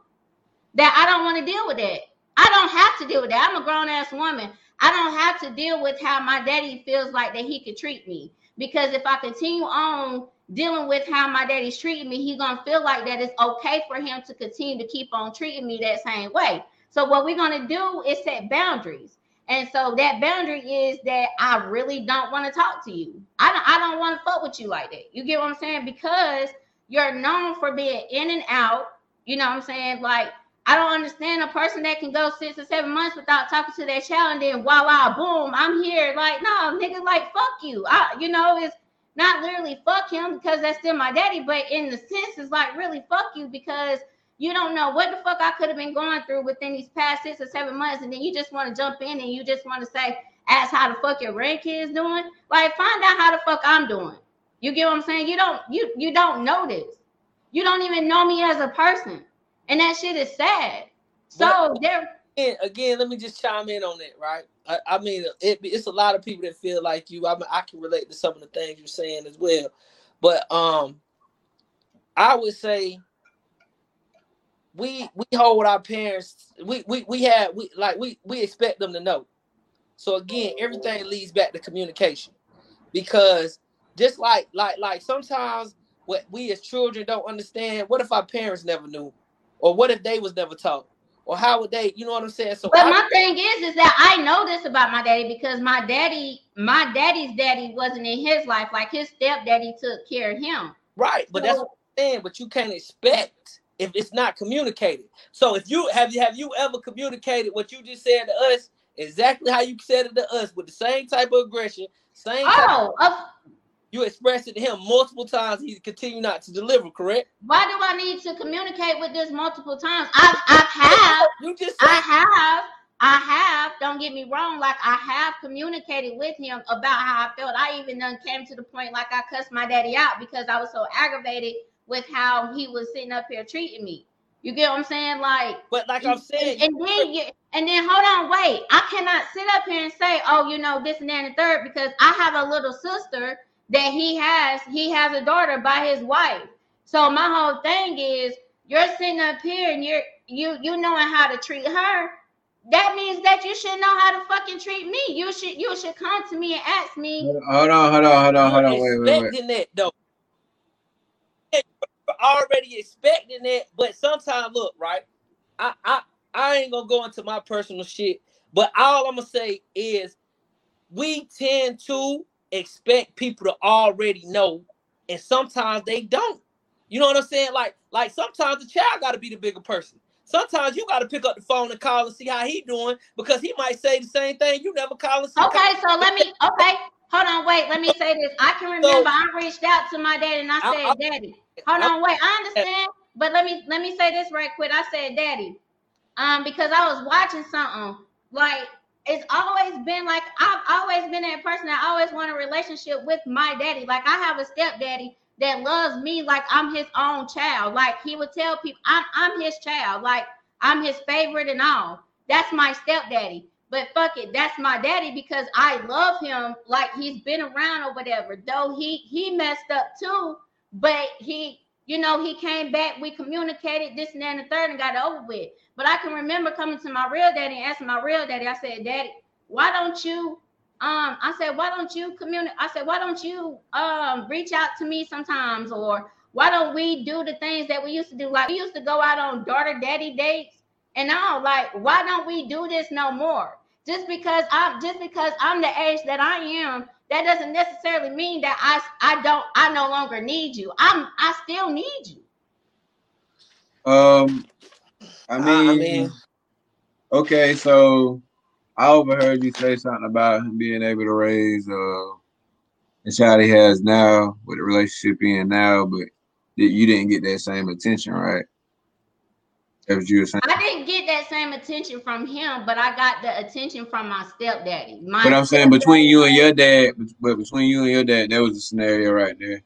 that I don't want to deal with that. I don't have to deal with that. I'm a grown ass woman. I don't have to deal with how my daddy feels like that he could treat me. Because if I continue on dealing with how my daddy's treating me, he's gonna feel like that it's okay for him to continue to keep on treating me that same way. So what we're gonna do is set boundaries. And so that boundary is that I really don't want to talk to you. I don't I don't want to fuck with you like that. You get what I'm saying? Because you're known for being in and out. You know what I'm saying? Like I don't understand a person that can go six or seven months without talking to their child, and then voila, boom, I'm here. Like, no, nigga, like fuck you. I, you know, it's not literally fuck him because that's still my daddy, but in the sense, it's like really fuck you because you don't know what the fuck I could have been going through within these past six or seven months, and then you just want to jump in and you just want to say, ask how the fuck your grandkids doing. Like, find out how the fuck I'm doing. You get what I'm saying? You don't you you don't know this. You don't even know me as a person. And that shit is sad. So But- there again, again, let me just chime in on that, right? I, I mean, it, it's a lot of people that feel like you. I mean, I can relate to some of the things you're saying as well, but um, I would say we we hold our parents. We we we have we like we we expect them to know. So again, everything leads back to communication, because just like like like sometimes what we as children don't understand. What if our parents never knew, or what if they was never taught? Or how would they, you know what I'm saying? So But I- my thing is, is that I know this about my daddy because my daddy, my daddy's daddy wasn't in his life. Like his stepdaddy took care of him. Right, but that's So- what I'm saying. But you can't expect if it's not communicated. So if you have you have you ever communicated what you just said to us exactly how you said it to us with the same type of aggression, same Oh, of, you expressed it to him multiple times. He continue not to deliver. Correct? why do I need to communicate with this multiple times? I've, I've have, You just I have, I have. Don't get me wrong. Like I have communicated with him about how I felt. I even done came to the point like I cussed my daddy out because I was so aggravated with how he was sitting up here treating me. You get what I'm saying? Like but like I'm saying, and, and then you and then hold on, wait. I cannot sit up here and say, oh, you know, this and that and the third, because I have a little sister that he has, he has a daughter by his wife. So my whole thing is you're sitting up here and you're you you knowing how to treat her. That means that you should know how to fucking treat me. You should you should come to me and ask me. Hold on, hold on, hold on, hold on. Wait, wait, wait. expecting that though. Already expecting that, but sometimes look, right? I I I ain't gonna go into my personal shit, but all I'm gonna say is we tend to expect people to already know, and sometimes they don't. You know what I'm saying? Like, like sometimes the child got to be the bigger person. Sometimes you got to pick up the phone and call and see how he doing because he might say the same thing. You never call and see. Okay, so let me okay. Hold on, wait. Let me say this. I can remember I reached out to my daddy and I I- said, I- "Daddy, hold on, wait. I understand, but let me let me say this right quick. I said, "Daddy," um, because I was watching something. Like it's always been like I've always been that person that always want a relationship with my daddy. Like I have a stepdaddy that loves me like I'm his own child. Like he would tell people, "I'm I'm his child. Like I'm his favorite and all." That's my stepdaddy. But fuck it, that's my daddy because I love him like he's been around or whatever. Though he he messed up too, but he, you know, he came back. We communicated this and that and the third and got over with. But I can remember coming to my real daddy and asking my real daddy. I said, Daddy, why don't you? Um, I said, why don't you communicate? I said, why don't you um reach out to me sometimes, or why don't we do the things that we used to do? Like we used to go out on daughter daddy dates and all. Like, why don't we do this no more? Just because I'm just because I'm the age that I am, that doesn't necessarily mean that I I don't I no longer need you. I'm I still need you. Um, I I- mean, I mean- okay, so I overheard you say something about him being able to raise uh the child he has now with the relationship in now, but that you didn't get that same attention, right? That's what you saying. I didn't get that same attention from him, but I got the attention from my stepdaddy. My But I'm saying between you and your dad, but between you and your dad, that was the scenario right there.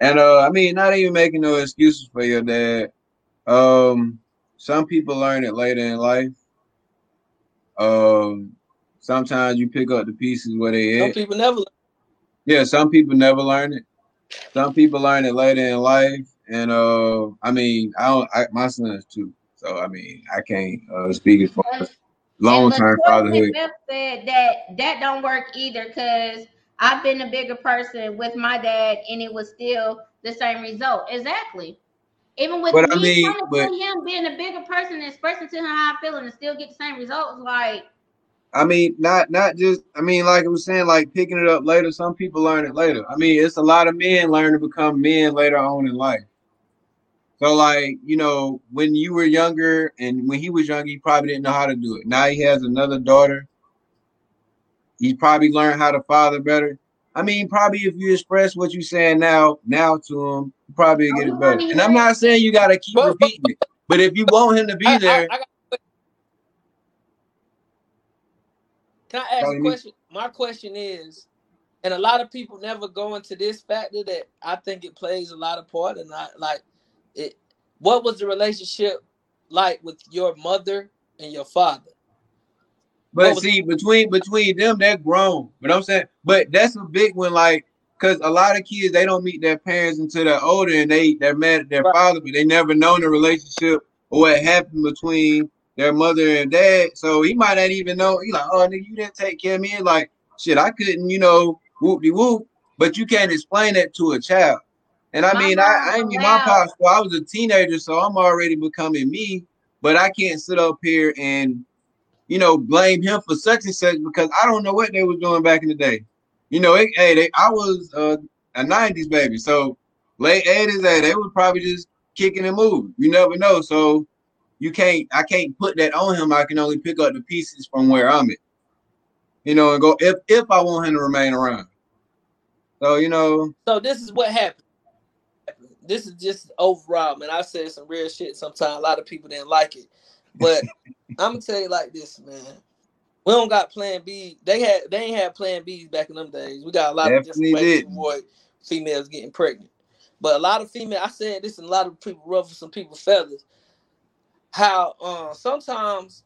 And uh, I mean, not even making no excuses for your dad. Um, some people learn it later in life. Um, sometimes you pick up the pieces where they Some at. people never. Yeah, some people never learn it. Some people learn it later in life, and uh, I mean, I don't. I, my son's too, so I mean, I can't uh, speak as far as long term fatherhood. Said that that don't work either because I've been a bigger person with my dad and it was still the same result. Exactly. Even with But I me mean, coming but- to him being a bigger person and expressing to him how I feel and still get the same results, like I mean, not not just. I mean, like I was saying, like picking it up later. Some people learn it later. I mean, it's a lot of men learn to become men later on in life. So, like you know, when you were younger and when he was younger, he probably didn't know how to do it. Now he has another daughter. He probably learned how to father better. I mean, probably if you express what you're saying now, now to him, you probably get it oh, better. And I'm not saying you gotta keep repeating it, but if you want him to be I- I- there, I got- Can I ask a me. question? My question is, and a lot of people never go into this factor that I think it plays a lot of part, and I like it. What was the relationship like with your mother and your father? But was- see, between between them, they're grown. But I'm saying, but that's a big one, like, cause a lot of kids they don't meet their parents until they're older, and they they're mad at their Right. father, but they never known the relationship or what happened between their mother and dad. So he might not even know. He like, oh, nigga, you didn't take care of me. Like, shit, I couldn't, you know, whoop de whoop. But you can't explain that to a child. And I My mean, I, I ain't mean my allowed- pops. Well, I was a teenager, so I'm already becoming me. But I can't sit up here and you know, blame him for such and such because I don't know what they was doing back in the day. You know, it, hey, they, I was uh, a '90s baby, so late '80s, hey, they was probably just kicking and moving. You never know, so you can't. I can't put that on him. I can only pick up the pieces from where I'm at. You know, and go if if I want him to remain around. So you know, So this is what happened. This is just overall, man. I said some real shit. Sometimes a lot of people didn't like it, but I'm gonna tell you like this, man. We don't got Plan B. They had they ain't had Plan Bs back in them days. We got a lot Definitely of different ways to didn't. avoid females getting pregnant. But a lot of female, I said this, and a lot of people ruffle some people's feathers. How uh, sometimes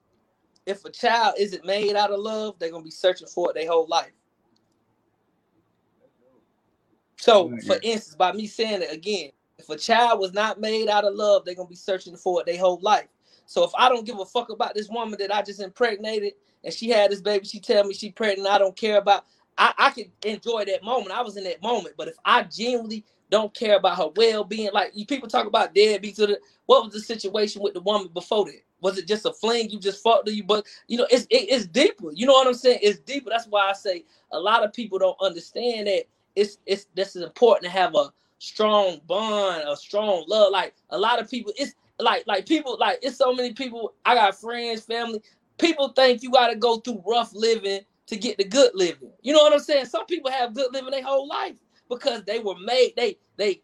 if a child isn't made out of love, they're gonna be searching for it their whole life. So, for instance, by me saying it again, if a child was not made out of love, they're gonna be searching for it their whole life. So if I don't give a fuck about this woman that I just impregnated and she had this baby, she tell me she pregnant, I don't care about. I I could enjoy that moment. I was in that moment, but if I genuinely don't care about her well-being, like you people talk about deadbeats, the, what was the situation with the woman before that? Was it just a fling? You just fucked her, you but you know it's it, it's deeper. You know what I'm saying? It's deeper. That's why I say a lot of people don't understand that it's it's this is important to have a strong bond, a strong love. Like a lot of people, it's like like people like it's so many people. I got friends, family. People think you got to go through rough living to get the good living. You know what I'm saying? Some people have good living their whole life because they were made. They they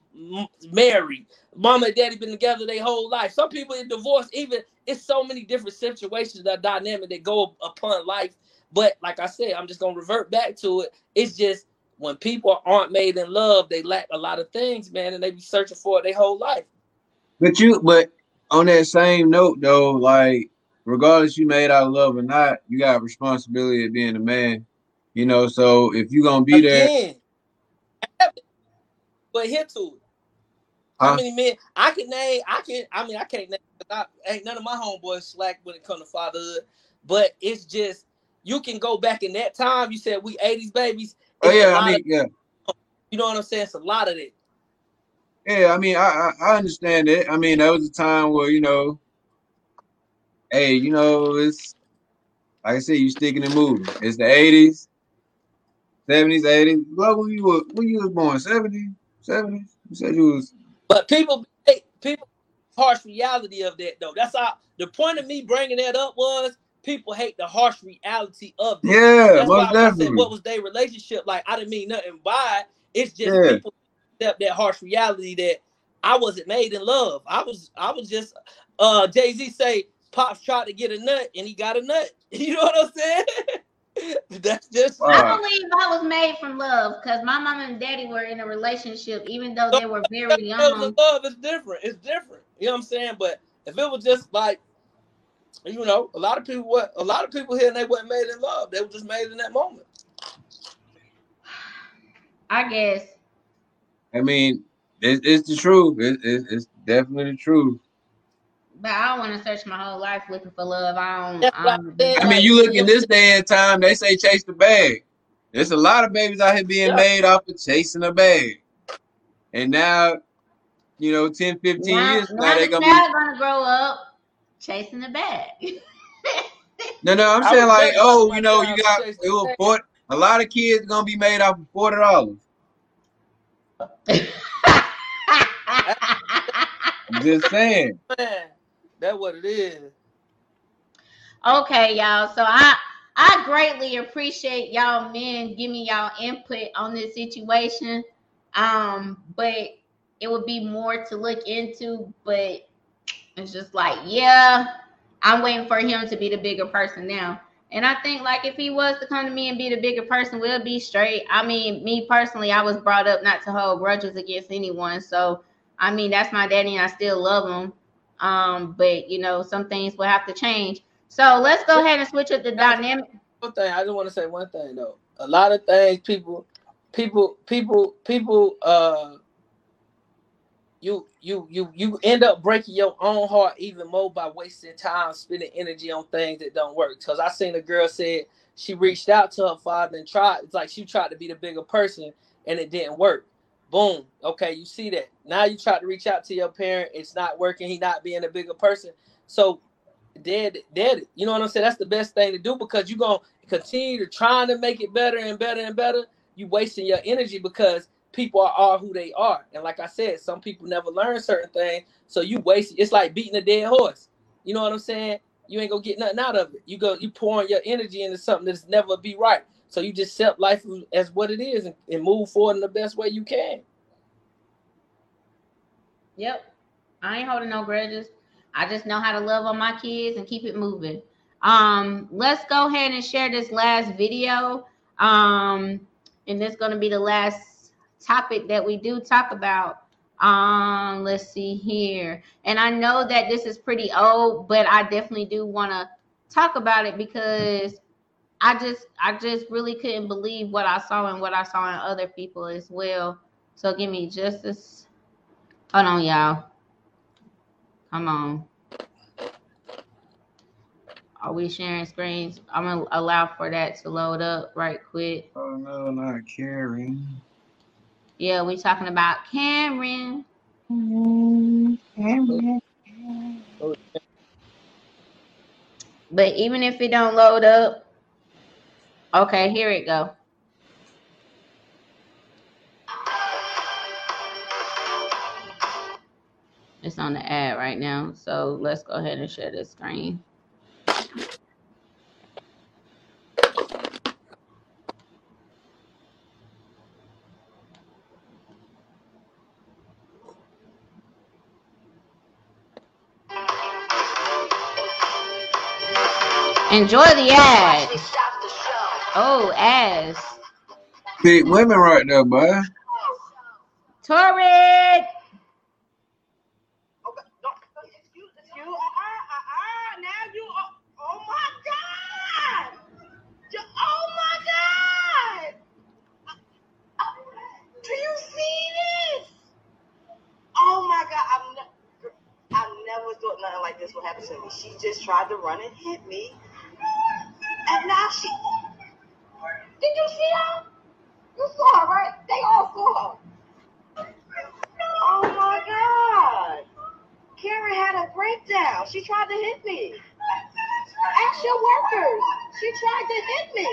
married. Mom and daddy been together their whole life. Some people in divorce. Even it's so many different situations that dynamic that go upon life. But like I said, I'm just gonna revert back to it. It's just when people aren't made in love, they lack a lot of things, man, and they be searching for it their whole life. but you but on that same note though, like regardless you made out of love or not, you got a responsibility of being a man. You know, so if you're gonna be there, but here to it. Huh? How many men I can name? I can. I mean, I can't name. I, ain't none of my homeboys slack when it comes to fatherhood. But it's just you can go back in that time. You said we '80s babies. Oh yeah, I mean, of- yeah. you know what I'm saying? It's a lot of it. Yeah, I mean, I, I I understand it. I mean, that was a time where you know, hey, you know, it's like I said, you sticking and moving. It's the eighties, seventies, eighties. Love when you were when you was born, 70s, 70s. You said you was But people, hey, people, harsh reality of that though. That's how the point of me bringing that up was people hate the harsh reality of that. yeah, That's why most when I said definitely. what was their relationship like. I didn't mean nothing by it. It's just Yeah. people accept that harsh reality that I wasn't made in love. I was I was just uh Jay Z say Pops tried to get a nut and he got a nut. You know what I'm saying? That's just I Wow. believe I was made from love because my mom and daddy were in a relationship, even though they were very young. of love is different. It's different. You know what I'm saying? But if it was just like, you know, a lot of people what a lot of people here and they weren't made in love. They were just made in that moment. I guess. I mean, it's, it's the truth. It, it, it's definitely the truth. But I don't want to search my whole life looking for love. I don't. I what I don't. I mean, you look in this day and time, they say chase the bag. There's a lot of babies out here being Yeah. made off of chasing a bag. And now, you know, 10, 15 now, years now now, they're going to child gonna grow up chasing the bag. No, no, I'm saying like, oh, you know, you got chase it the was fort- a lot of kids going to be made off of $40. I'm just saying. Man, that's what it is. okay, y'all. So I I greatly appreciate y'all men giving y'all input on this situation. Um, but it would be more to look into, but it's just like, yeah, I'm waiting for him to be the bigger person now. And I think like if he was to come to me and be the bigger person, we'll be straight. I mean, me personally, I was brought up not to hold grudges against anyone. So I mean, that's my daddy and I still love him. Um, but you know, some things will have to change. So let's go ahead and switch up the dynamic. One thing I just want to say one thing though. A lot of things people, people, people, people. Uh, you you you you end up breaking your own heart even more by wasting time spending energy on things that don't work. Because I seen a girl said she reached out to her father and tried. It's like she tried to be the bigger person and it didn't work. Boom. Okay, you see that. Now you try to reach out to your parent. It's not working. He not being a bigger person. So dead, dead. You know what I'm saying? That's the best thing to do because you're gonna continue to trying to make it better and better and better. You wasting your energy because people are, are who they are. And like I said, some people never learn certain things. So you waste it's like beating a dead horse. You know what I'm saying? You ain't gonna get nothing out of it. You go you pouring your energy into something that's never be right. So you just accept life as what it is and, and move forward in the best way you can. Yep. I ain't holding no grudges. I just know how to love on my kids and keep it moving. Um, let's go ahead and share this last video. Um, and this gonna be the last topic that we do talk about. Um, let's see here. And I know that this is pretty old, but I definitely do want to talk about it because I just I just really couldn't believe what I saw and what I saw in other people as well. So give me just this. Hold on, y'all. Come on. Are we sharing screens? I'm gonna allow for that to load up right quick. Oh, no, not Karen. Yeah, we talking about Cameron. Cameron. But even if it don't load up, okay, here it go. It's on the ad right now, so let's go ahead and share the screen. Enjoy the ad. Oh, ass. Big women right there, boy. Torrid. Okay, don't, don't excuse, excuse. Now you. My God! My God! Do you see this? Oh my God! I'm ne- I never thought nothing like this would happen to me. She just tried to run and hit me, and now she. Did you see her? You saw her, right? They all saw her. Oh my God. Karen had a breakdown. She tried to hit me. Ask your workers. She tried to hit me.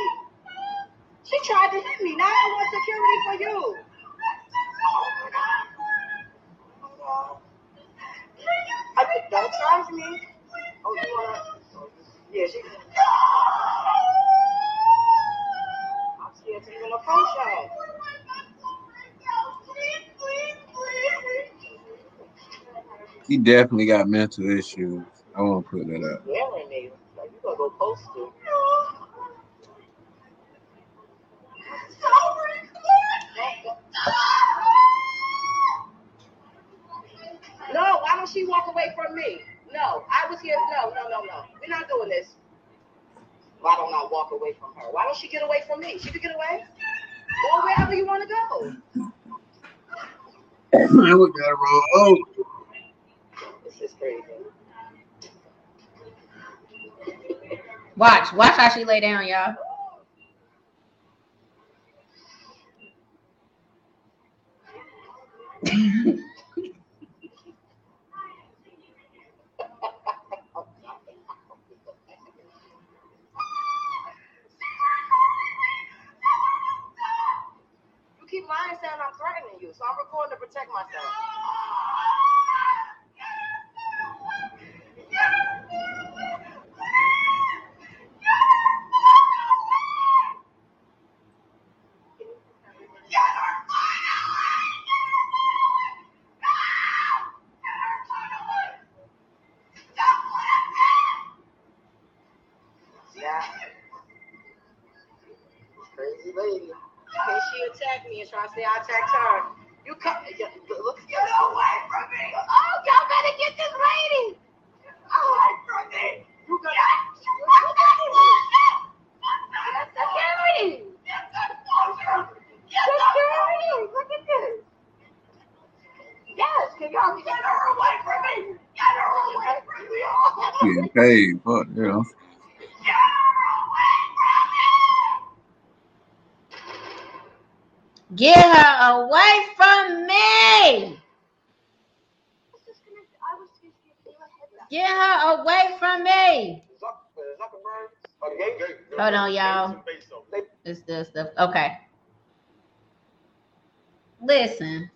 She tried to hit me. Now I want security for you. Oh my God. Oh God. I mean, don't charge me. Oh, you wanna? Yeah, she. He definitely got mental issues. I won't put that up. No, why don't she walk away from me? No, I was here. No, no, no, no. We're not doing this. Why don't I walk away from her? Why don't she get away from me? She could get away. Go wherever you want to go. Man, we gotta roll over. This is crazy. Watch, watch how she lay down, y'all. saying I'm threatening you, so I'm recording to protect myself. Yeah. Crazy lady. Can she attack me and try to say I attacked her? You come. yeah, Look, get away from me! Oh, y'all better get this lady! Away from me! You got Security! Security! Look at this! Yes, can y'all get her away from me? Get her away from me! Getting paid, fuck yeah. Get her away from me. Get her away from me. Hold on, y'all. It's this stuff. Okay. Listen.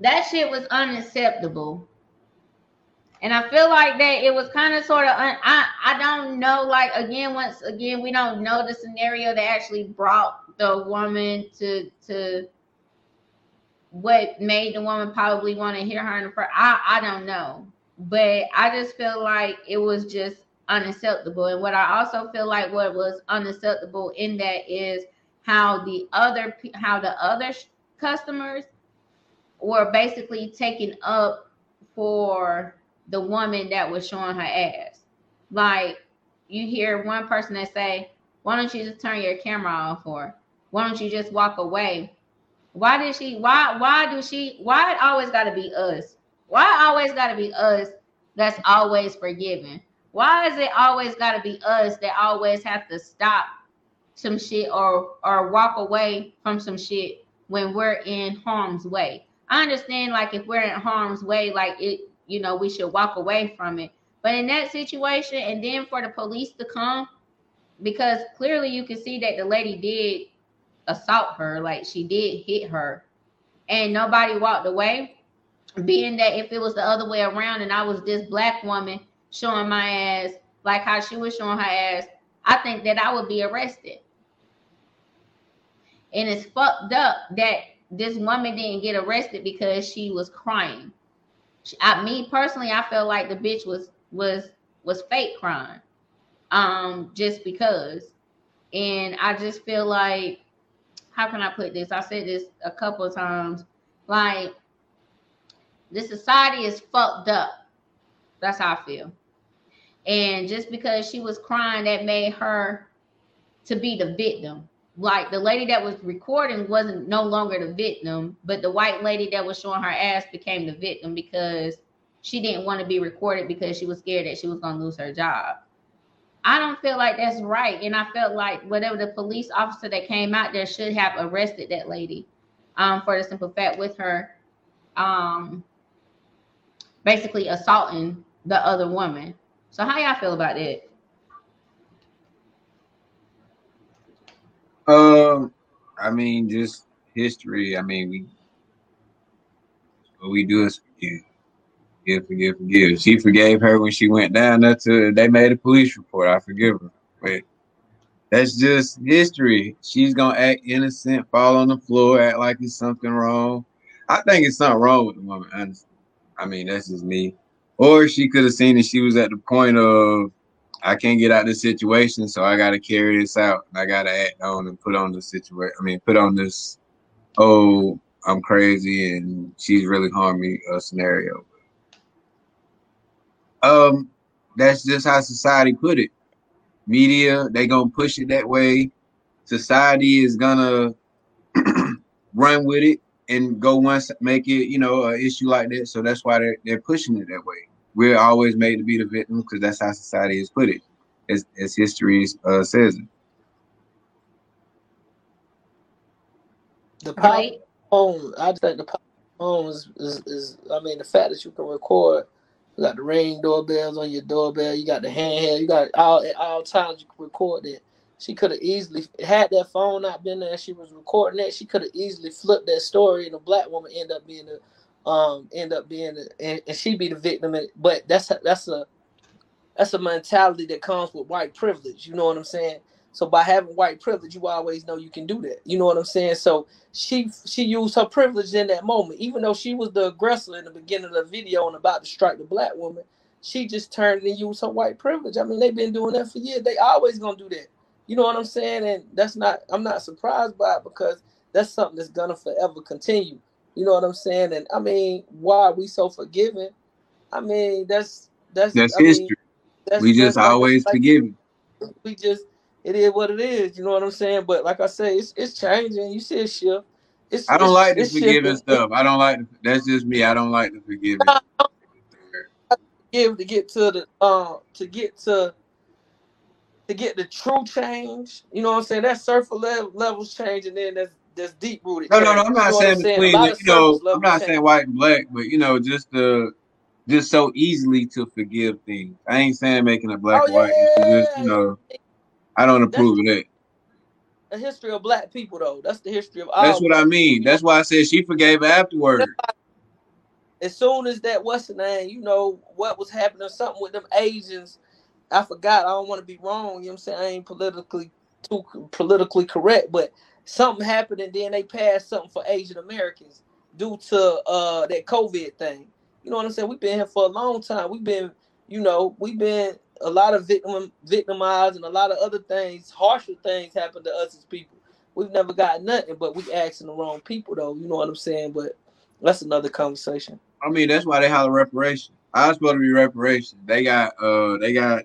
That shit was unacceptable. And I feel like that it was kind of sort of un- I I don't know like again once again we don't know the scenario that actually brought the woman to to what made the woman probably want to hear her in the first I I don't know. But I just feel like it was just unacceptable. And what I also feel like what was unacceptable in that is how the other how the other customers were basically taken up for the woman that was showing her ass. Like you hear one person that say, "Why don't you just turn your camera off?" or "Why don't you just walk away?" Why did she? Why? Why do she? Why it always got to be us? Why always got to be us? That's always forgiving. Why is it always got to be us that always have to stop some shit or or walk away from some shit when we're in harm's way? I understand, like if we're in harm's way, like it, you know, we should walk away from it. But in that situation, and then for the police to come, because clearly you can see that the lady did assault her, like she did hit her, and nobody walked away. Being that if it was the other way around and I was this black woman showing my ass like how she was showing her ass, I think that I would be arrested. And it's fucked up that this woman didn't get arrested because she was crying. I, me personally, I felt like the bitch was was was fake crying, um, just because. And I just feel like, how can I put this? I said this a couple of times. Like, the society is fucked up. That's how I feel. And just because she was crying, that made her to be the victim. Like the lady that was recording wasn't no longer the victim, but the white lady that was showing her ass became the victim because she didn't want to be recorded because she was scared that she was going to lose her job. I don't feel like that's right. And I felt like whatever the police officer that came out there should have arrested that lady um, for the simple fact with her um, basically assaulting the other woman. So how y'all feel about that? Um, I mean, just history. I mean, we what we do is forgive, forgive, forgive, forgive. She forgave her when she went down there to. They made a police report. I forgive her, but that's just history. She's gonna act innocent, fall on the floor, act like it's something wrong. I think it's something wrong with the woman, honestly. I mean, that's just me. Or she could have seen that she was at the point of I can't get out of this situation, so I gotta carry this out. And I gotta act on and put on the situation. I mean, put on this. Oh, I'm crazy and she's really harmed me. A scenario. Um, that's just how society put it. Media, they gonna push it that way. Society is gonna run with it and go once make it, you know, an issue like that. So that's why they're they're pushing it that way. We're always made to be the victim because that's how society has put it, as, as history uh, says it. The power Blake, phone, I think the power phone is, is, is, I mean, the fact that you can record, you got the ring doorbells on your doorbell, you got the handheld, you got all at all times you record it. She could have easily had that phone not been there. And she was recording that. She could have easily flipped that story, and a black woman end up being a, um, end up being, a, and, and she be the victim. But that's that's a that's a mentality that comes with white privilege. You know what I'm saying? So by having white privilege, you always know you can do that. You know what I'm saying? So she she used her privilege in that moment, even though she was the aggressor in the beginning of the video and about to strike the black woman. She just turned and used her white privilege. I mean, they've been doing that for years. They always gonna do that. You know what I'm saying? And that's not I'm not surprised by it because that's something that's gonna forever continue. You know what I'm saying? And I mean, why are we so forgiving? I mean, that's that's That's I mean, history. that's We just like always like forgiving. we just it is what it is. You know what I'm saying? But like I say, it's it's changing. You see a shift. It's I don't it's like the forgiving stuff. I don't like. The, that's just me. I don't like the forgiving. Give to get to the uh to get to to get the true change. You know what I'm saying? That surface level levels change, and then that's there's deep rooted No, no, no. I'm You not know saying? Between lot the, of you know, I'm not change. saying white and black, but you know, just the just so easily to forgive things. I ain't saying making a black Oh white issue. Just yeah, you know, I don't that's approve of that. the history of black people, though. That's the history of That's what I people. mean. That's why I said she forgave afterward. as soon as that what's the name, you know, what was happening, something with them Asians. I forgot. I don't want to be wrong. You know what I'm saying? I ain't politically too politically correct, but something happened and then they passed something for Asian Americans due to uh that COVID thing. You know what I'm saying? We've been here for a long time. We've been, you know, we've been a lot of victim victimized and a lot of other things, harsher things happen to us as people. We've never got nothing, but we asking the wrong people though. You know what I'm saying? But that's another conversation. I mean, that's why they holler reparation. I was supposed to be reparation. They got uh they got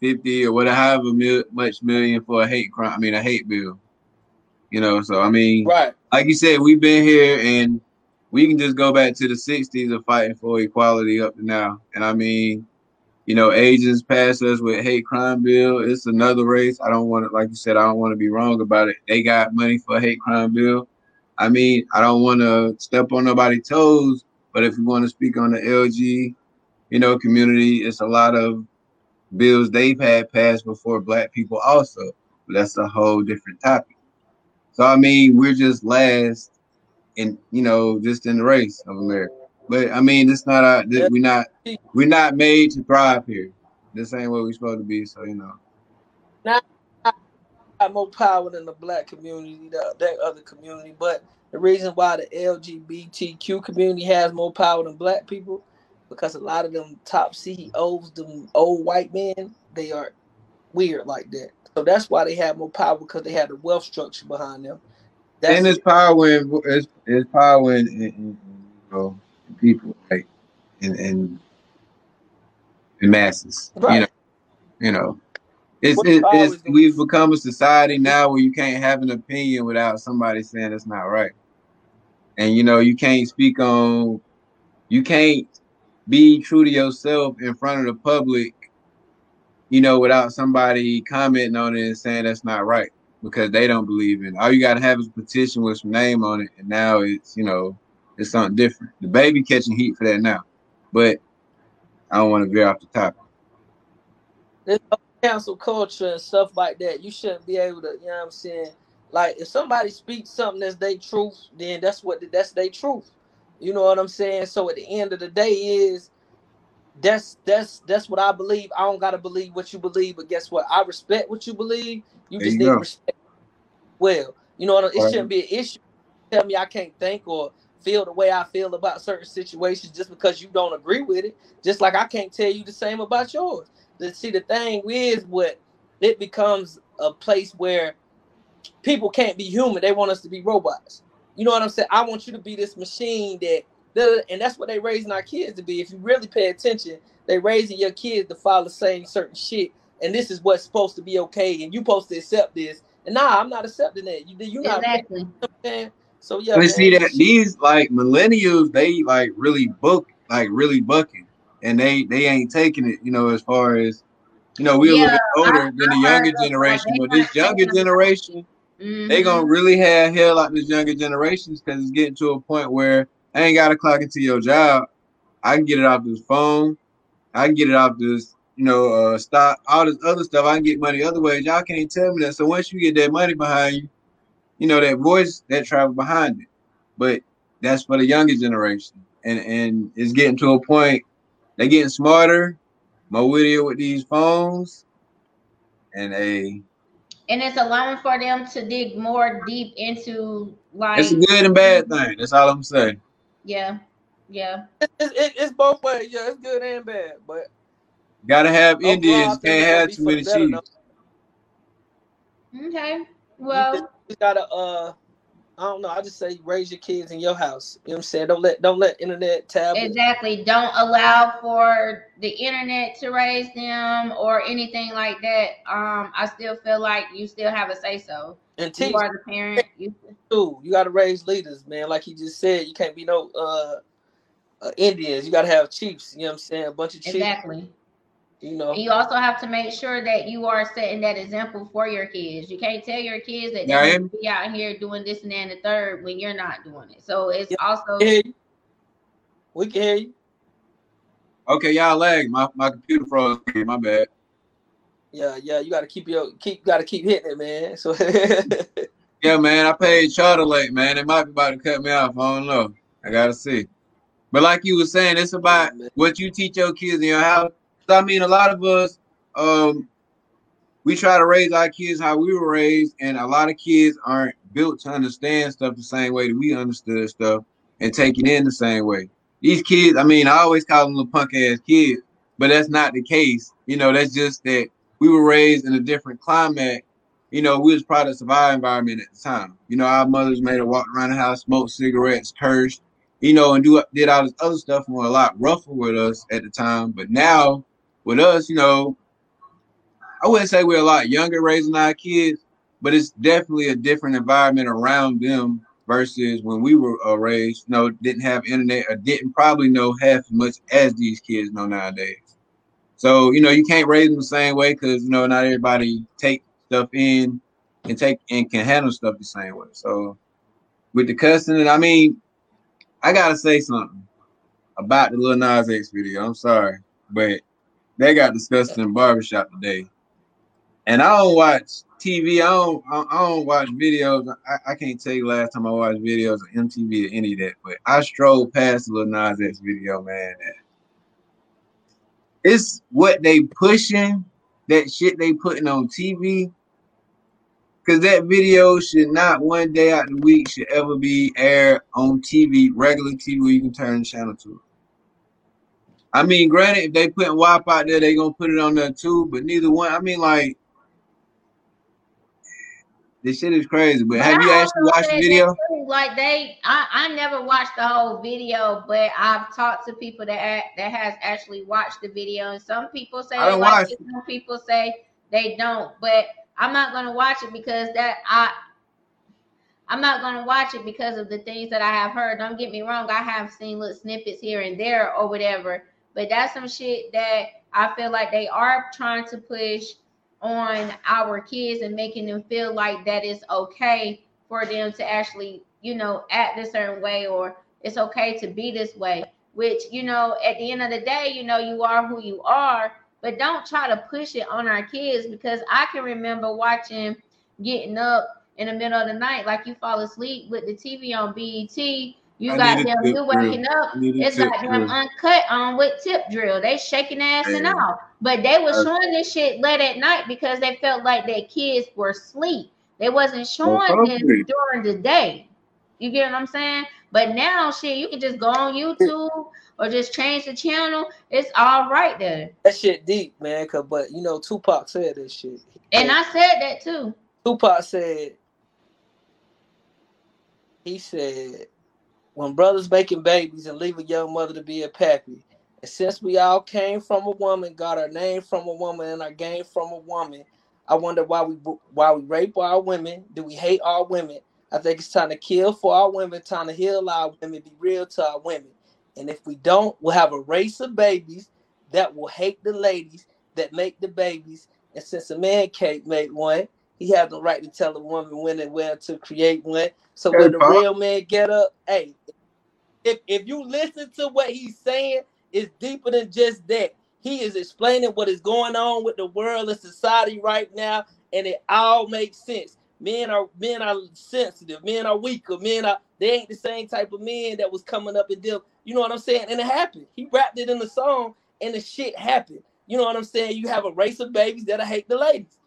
fifty or whatever however mil- much million for a hate crime. I mean a hate bill. You know, so I mean, Right. like you said, we've been here and we can just go back to the '60s of fighting for equality up to now. And I mean, you know, Asians pass us with hate crime bill. It's another race. I don't want to, like you said, I don't want to be wrong about it. They got money for hate crime bill. I mean, I don't want to step on nobody's toes, but if you want to speak on the LG, you know, community, it's a lot of bills they've had passed before black people also. But that's a whole different topic. So I mean, we're just last in, you know, just in the race of America. But I mean, this not our, this, we're not, we're not made to thrive here. This ain't what we're supposed to be. So you know, Now I got more power than the black community, the, that other community. But the reason why the LGBTQ community has more power than black people, because a lot of them top CEOs, them old white men, they are weird like that. So that's why they have more power because they have the wealth structure behind them. That's and it's power in, it's, it's power in, in, in, you know, in people, right? And and in masses. You know, you know. It's, it, it's we've become a society now where you can't have an opinion without somebody saying it's not right. And you know, you can't speak on you can't be true to yourself in front of the public, you know, without somebody commenting on it and saying that's not right because they don't believe in it. All you gotta have is a petition with some name on it, and now it's you know, it's something different. The baby catching heat for that now. But I don't want to veer off the topic. There's no cancel culture and stuff like that. You shouldn't be able to, you know what I'm saying? Like if somebody speaks something that's their truth, then that's what that's their truth. You know what I'm saying? So at the end of the day is that's that's that's what I believe. I don't gotta believe what you believe, but guess what? I respect what you believe. You There just you need to go. respect well. You know what? It Right. shouldn't be an issue. Tell me I can't think or feel the way I feel about certain situations just because you don't agree with it. Just like I can't tell you the same about yours. The, see, the thing is, what it becomes a place where people can't be human. They want us to be robots. You know what I'm saying? I want you to be this machine that, and that's what they're raising our kids to be. If you really pay attention, they're raising your kids to follow saying certain shit, and this is what's supposed to be okay, and you're supposed to accept this. And nah, I'm not accepting that. You you not Exactly. man. So yeah, But see that these like millennials, they like really book, like really bucking, and they they ain't taking it. You know, as far as you know, we're a little bit older I- than the I heard younger generation, but this younger generation, they Mhm. gonna really have hell out this younger generations because it's getting to a point where I ain't gotta clock into your job. I can get it off this phone. I can get it off this, you know, uh, stock, all this other stuff. I can get money other ways. Y'all can't tell me that. So once you get that money behind you, you know that voice that traveled behind it. But that's for the younger generation, and and it's getting to a point. they're getting smarter, more wittier with these phones, and a and it's allowing for them to dig more deep into like it's a good and bad thing. That's all I'm saying. yeah yeah it's, it, it's both ways. Yeah, it's good and bad, but Gotta have Indians. Can't have too many better. chiefs. okay You just, you gotta uh I don't know. I just say raise your kids in your house. You know what I'm saying? Don't let don't let internet tablet exactly don't allow for the internet to raise them or anything like that um i still feel like you still have a say so and you are the parent you too. You gotta raise leaders, man. Like he just said, you can't be no uh, uh Indians. You gotta have chiefs. You know what I'm saying? A bunch of chiefs. exactly You know. And you also have to make sure that you are setting that example for your kids. You can't tell your kids that Yeah, I they am. need to be out here doing this and that and the third when you're not doing it. So it's Yeah. also We can hear you. We can hear you. Okay, y'all lag. My my computer froze. My bad. Yeah, yeah. You gotta keep your keep. Gotta keep hitting it, man. So Yeah, man, I paid charter late, man. They might be about to cut me off. I don't know. I gotta see. But like you were saying, it's about what you teach your kids in your house. So I mean, a lot of us, um, we try to raise our kids how we were raised, and a lot of kids aren't built to understand stuff the same way that we understood stuff and take it in the same way. These kids, I mean, I always call them little punk ass kids, but that's not the case. You know, that's just that we were raised in a different climate. You know, we was products of our environment at the time. You know, our mothers made us walk around the house, smoke cigarettes, curse, you know, and do did all this other stuff and were a lot rougher with us at the time. But now with us, you know, I wouldn't say we're a lot younger raising our kids, but it's definitely a different environment around them versus when we were uh, raised. You know, didn't have internet or didn't probably know half as much as these kids know nowadays. So you know, you can't raise them the same way because you know not everybody take stuff in and take and can handle stuff the same way. So with the cussing, and I mean, I gotta say something about the Lil Nas X video. I'm sorry, but they got discussed in barbershop today. And I don't watch TV. I don't. I don't watch videos. I, I can't tell you last time I watched videos of MTV or any of that. But I strolled past the Lil Nas X video, man. It's what they pushing. That shit they putting on TV. Cause that video should not one day out of the week should ever be aired on TV, regular TV where you can turn the channel to. I mean, granted, if they putting WAP out there, they gonna put it on there too. But neither one. I mean, like, this shit is crazy. But But have you actually watched the video? Like they, I, I never watched the whole video, but I've talked to people that that has actually watched the video, and some people say I they don't like watch it, some people say they don't. But I'm not gonna watch it because that I. I'm not gonna watch it because of the things that I have heard. Don't get me wrong, I have seen little snippets here and there or whatever, but that's some shit that I feel like they are trying to push on our kids and making them feel like that it's okay for them to actually, you know, act a certain way or it's okay to be this way. Which, you know, at the end of the day, you know, you are who you are, but don't try to push it on our kids because I can remember watching getting up in the middle of the night, like you fall asleep with the TV on BET. You I got them, tip you drill. waking up. I need a It's tip like them drill. uncut on with tip drill. They shaking ass and all. But they was Uh, showing this shit late at night because they felt like their kids were asleep. They wasn't showing them during the day. You get what I'm saying? But now, shit, you can just go on YouTube or just change the channel. It's all right there. That shit deep, man. Cause but you know Tupac said this shit. And I said that too. Tupac said, he said, when brothers making babies and leave a young mother to be a pappy, and since we all came from a woman, got our name from a woman, and our game from a woman, I wonder why we why we rape our women. Do we hate our women? I think it's time to kill for our women, time to heal our women, be real to our women. And if we don't, we'll have a race of babies that will hate the ladies that make the babies. And since a man can't make one, he has the right to tell a woman when and where to create one. So when the real man get up, hey, if if you listen to what he's saying, it's deeper than just that. He is explaining what is going on with the world and society right now, and it all makes sense. Men are men are sensitive, men are weaker, men are they ain't the same type of men that was coming up and deal. You know what I'm saying? And it happened. He rapped it in the song, and the shit happened. You know what I'm saying? You have a race of babies that I hate the ladies.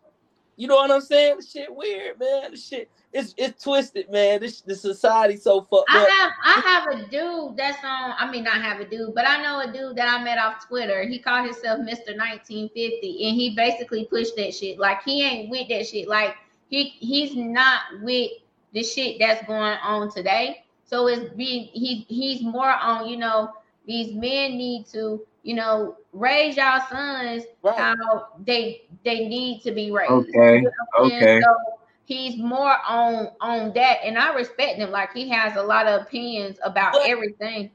You know what I'm saying? The shit weird, man. The shit it's it's twisted, man. This the society so fucked I up. have I have a dude that's on. I mean, not have a dude, but I know a dude that I met off Twitter. He called himself Mr. 1950, and he basically pushed that shit. Like he ain't with that shit. Like he he's not with the shit that's going on today. So it's being he he's more on you know these men need to you know raise y'all sons Right. how they they need to be raised. Okay, You know what I'm saying? okay. So he's more on on that, and I respect him. Like he has a lot of opinions about But- everything.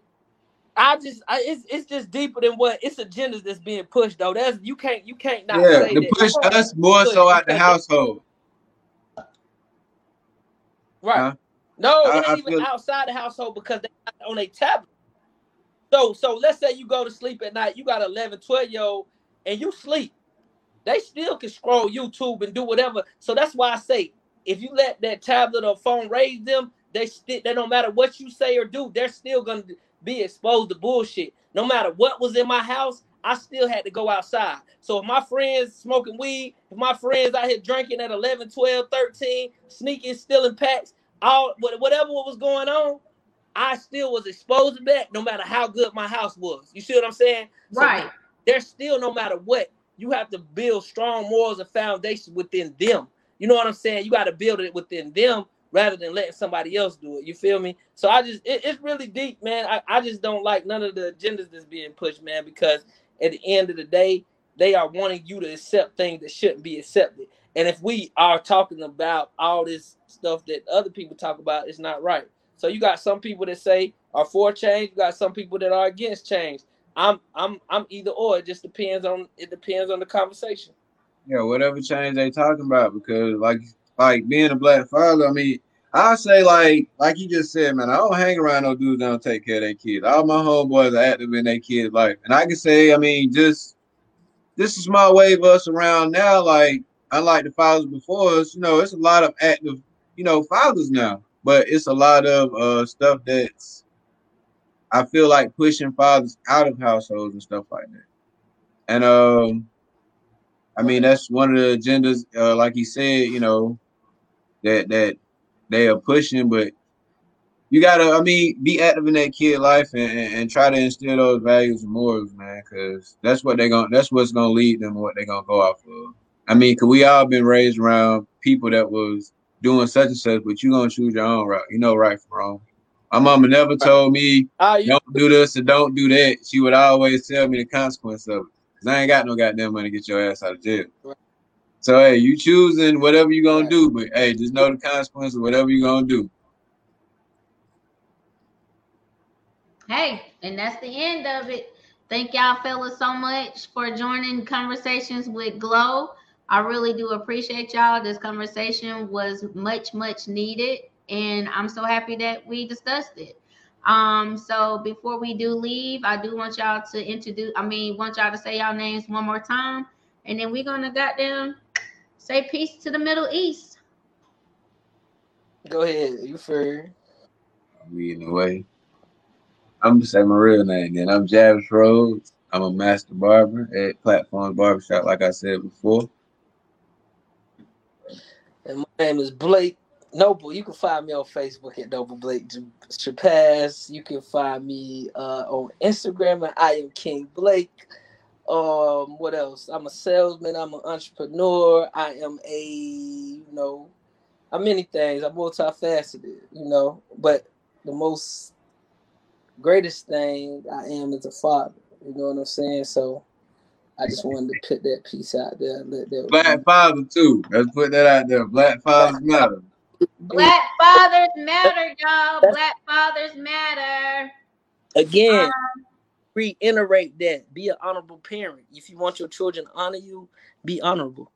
I just I, it's it's just deeper than what it's agendas that's being pushed though. That's you can't you can't not Yeah, say to that. push Come us more so out the household. Right. Huh? No, I- it I even feel- outside the household because they got on a tablet. So so let's say you go to sleep at night, you got 11, 12 year old, and you sleep. They still can scroll YouTube and do whatever. So that's why I say if you let that tablet or phone raise them, they still they don't matter what you say or do, they're still gonna be exposed to bullshit. No matter what was in my house, I still had to go outside. So if my friends smoking weed, if my friends out here drinking at 11, 12, 13, sneaking, stealing packs, all what- whatever was going on, I still was exposed to that no matter how good my house was. You see what I'm saying? So Right. there's still no matter what, you have to build strong morals and foundation within them. You know what I'm saying? You got to build it within them rather than letting somebody else do it. You feel me? So I just it- it's really deep, man. I, I just don't like none of the agendas that's being pushed, man, because at the end of the day, they are wanting you to accept things that shouldn't be accepted. And if we are talking about all this stuff that other people talk about, it's not right. So you got some people that say are for change, you got some people that are against change. I'm I'm I'm either or. It just depends on it depends on the conversation. Yeah, whatever change they talking about, because like like being a black father, I mean, I say like like you just said, man, I don't hang around no dudes that don't take care of their kids. All my homeboys are active in their kids' life, and I can say, I mean, just this is my wave of us around now. Like unlike the fathers before us, you know, it's a lot of active, you know, fathers now, but it's a lot of uh stuff that's I feel like pushing fathers out of households and stuff like that. And um, I mean that's one of the agendas, uh, like he said, you know, that that they are pushing, but you gotta, I mean, be active in that kid life and, and, and try to instill those values and morals, man, because that's what they're gonna, that's what's gonna lead them, what they're gonna go off of. I mean, cause we all been raised around people that was doing such and such, but you're gonna choose your own route. You know, right from wrong. My mama never told me Ah, you don't do this or don't do that. She would always tell me the consequence of it. Cause I ain't got no goddamn money to get your ass out of jail. Right. So hey, you choosing whatever you're gonna Right. do, but hey, just know the consequence of whatever you're gonna do. Hey, and that's the end of it. Thank y'all fellas so much for joining Konversations with Glo. I really do appreciate y'all. This conversation was much, much needed, and I'm so happy that we discussed it. Um, so before we do leave, I do want y'all to introduce, I mean, want y'all to say y'all names one more time, and then we're gonna goddamn say peace to the Middle East. go ahead. You for I'm leading the way. I'm gonna say my real name then. I'm Javis Rhodes. I'm a master barber at Platform Barbershop, like I said before. And my name is Blake Noble, you can find me on Facebook at Noble Blake Shabazz. You can find me uh, on Instagram at I am King Blake. Um, what else? I'm a salesman. I'm an entrepreneur. I am a you know, I'm many things. I'm multifaceted. You know, but the most greatest thing I am is a father. You know what I'm saying? So I just wanted to put that piece out there. Let that Black father too. Let's put that out there. Black fathers matter. Black fathers matter, y'all. Black fathers matter. Again, Um, reiterate that. Be an honorable parent. If you want your children to honor you, be honorable.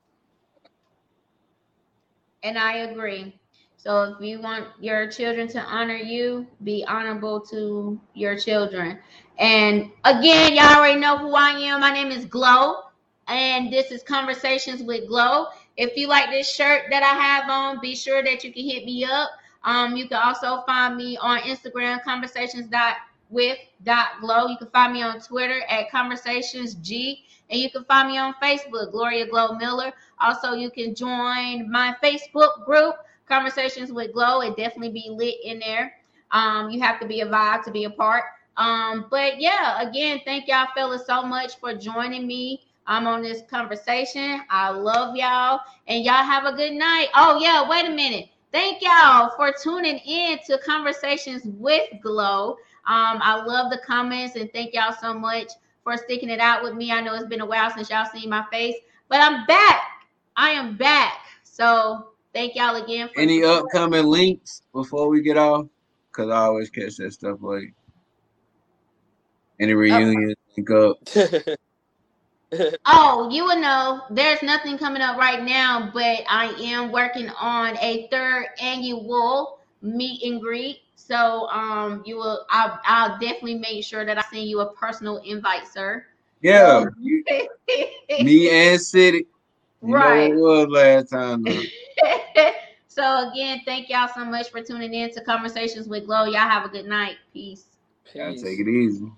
and I agree. So if you want your children to honor you, be honorable to your children. And again, y'all already know who I am. My name is Glo, and this is Konversations with Glo. If you like this shirt that I have on, be sure that you can hit me up. Um, you can also find me on Instagram, conversations dot with dot glow. You can find me on Twitter at conversations G, and you can find me on Facebook, Gloria Glo Miller. Also, you can join my Facebook group, Konversations with Glo. It definitely be lit in there. Um, you have to be a vibe to be a part. Um, but yeah, again, thank y'all fellas so much for joining me. I'm on this conversation. I love y'all, and y'all have a good night. Oh yeah, wait a minute. Thank y'all for tuning in to Konversations with Glo. Um, I love the comments and thank y'all so much for sticking it out with me. I know it's been a while since y'all seen my face, but I'm back. I am back. So thank y'all again for Any upcoming links before we get off? Cause I always catch that stuff late. Any reunion link up? Oh, you will know there's nothing coming up right now, but I am working on a third annual meet and greet. So um you will I'll, I'll definitely make sure that I send you a personal invite, sir. Yeah, you- me and City. You Right. know it was last time so again, thank y'all so much for tuning in to Konversations with Glo. Y'all have a good night. Peace. Gotta take it easy.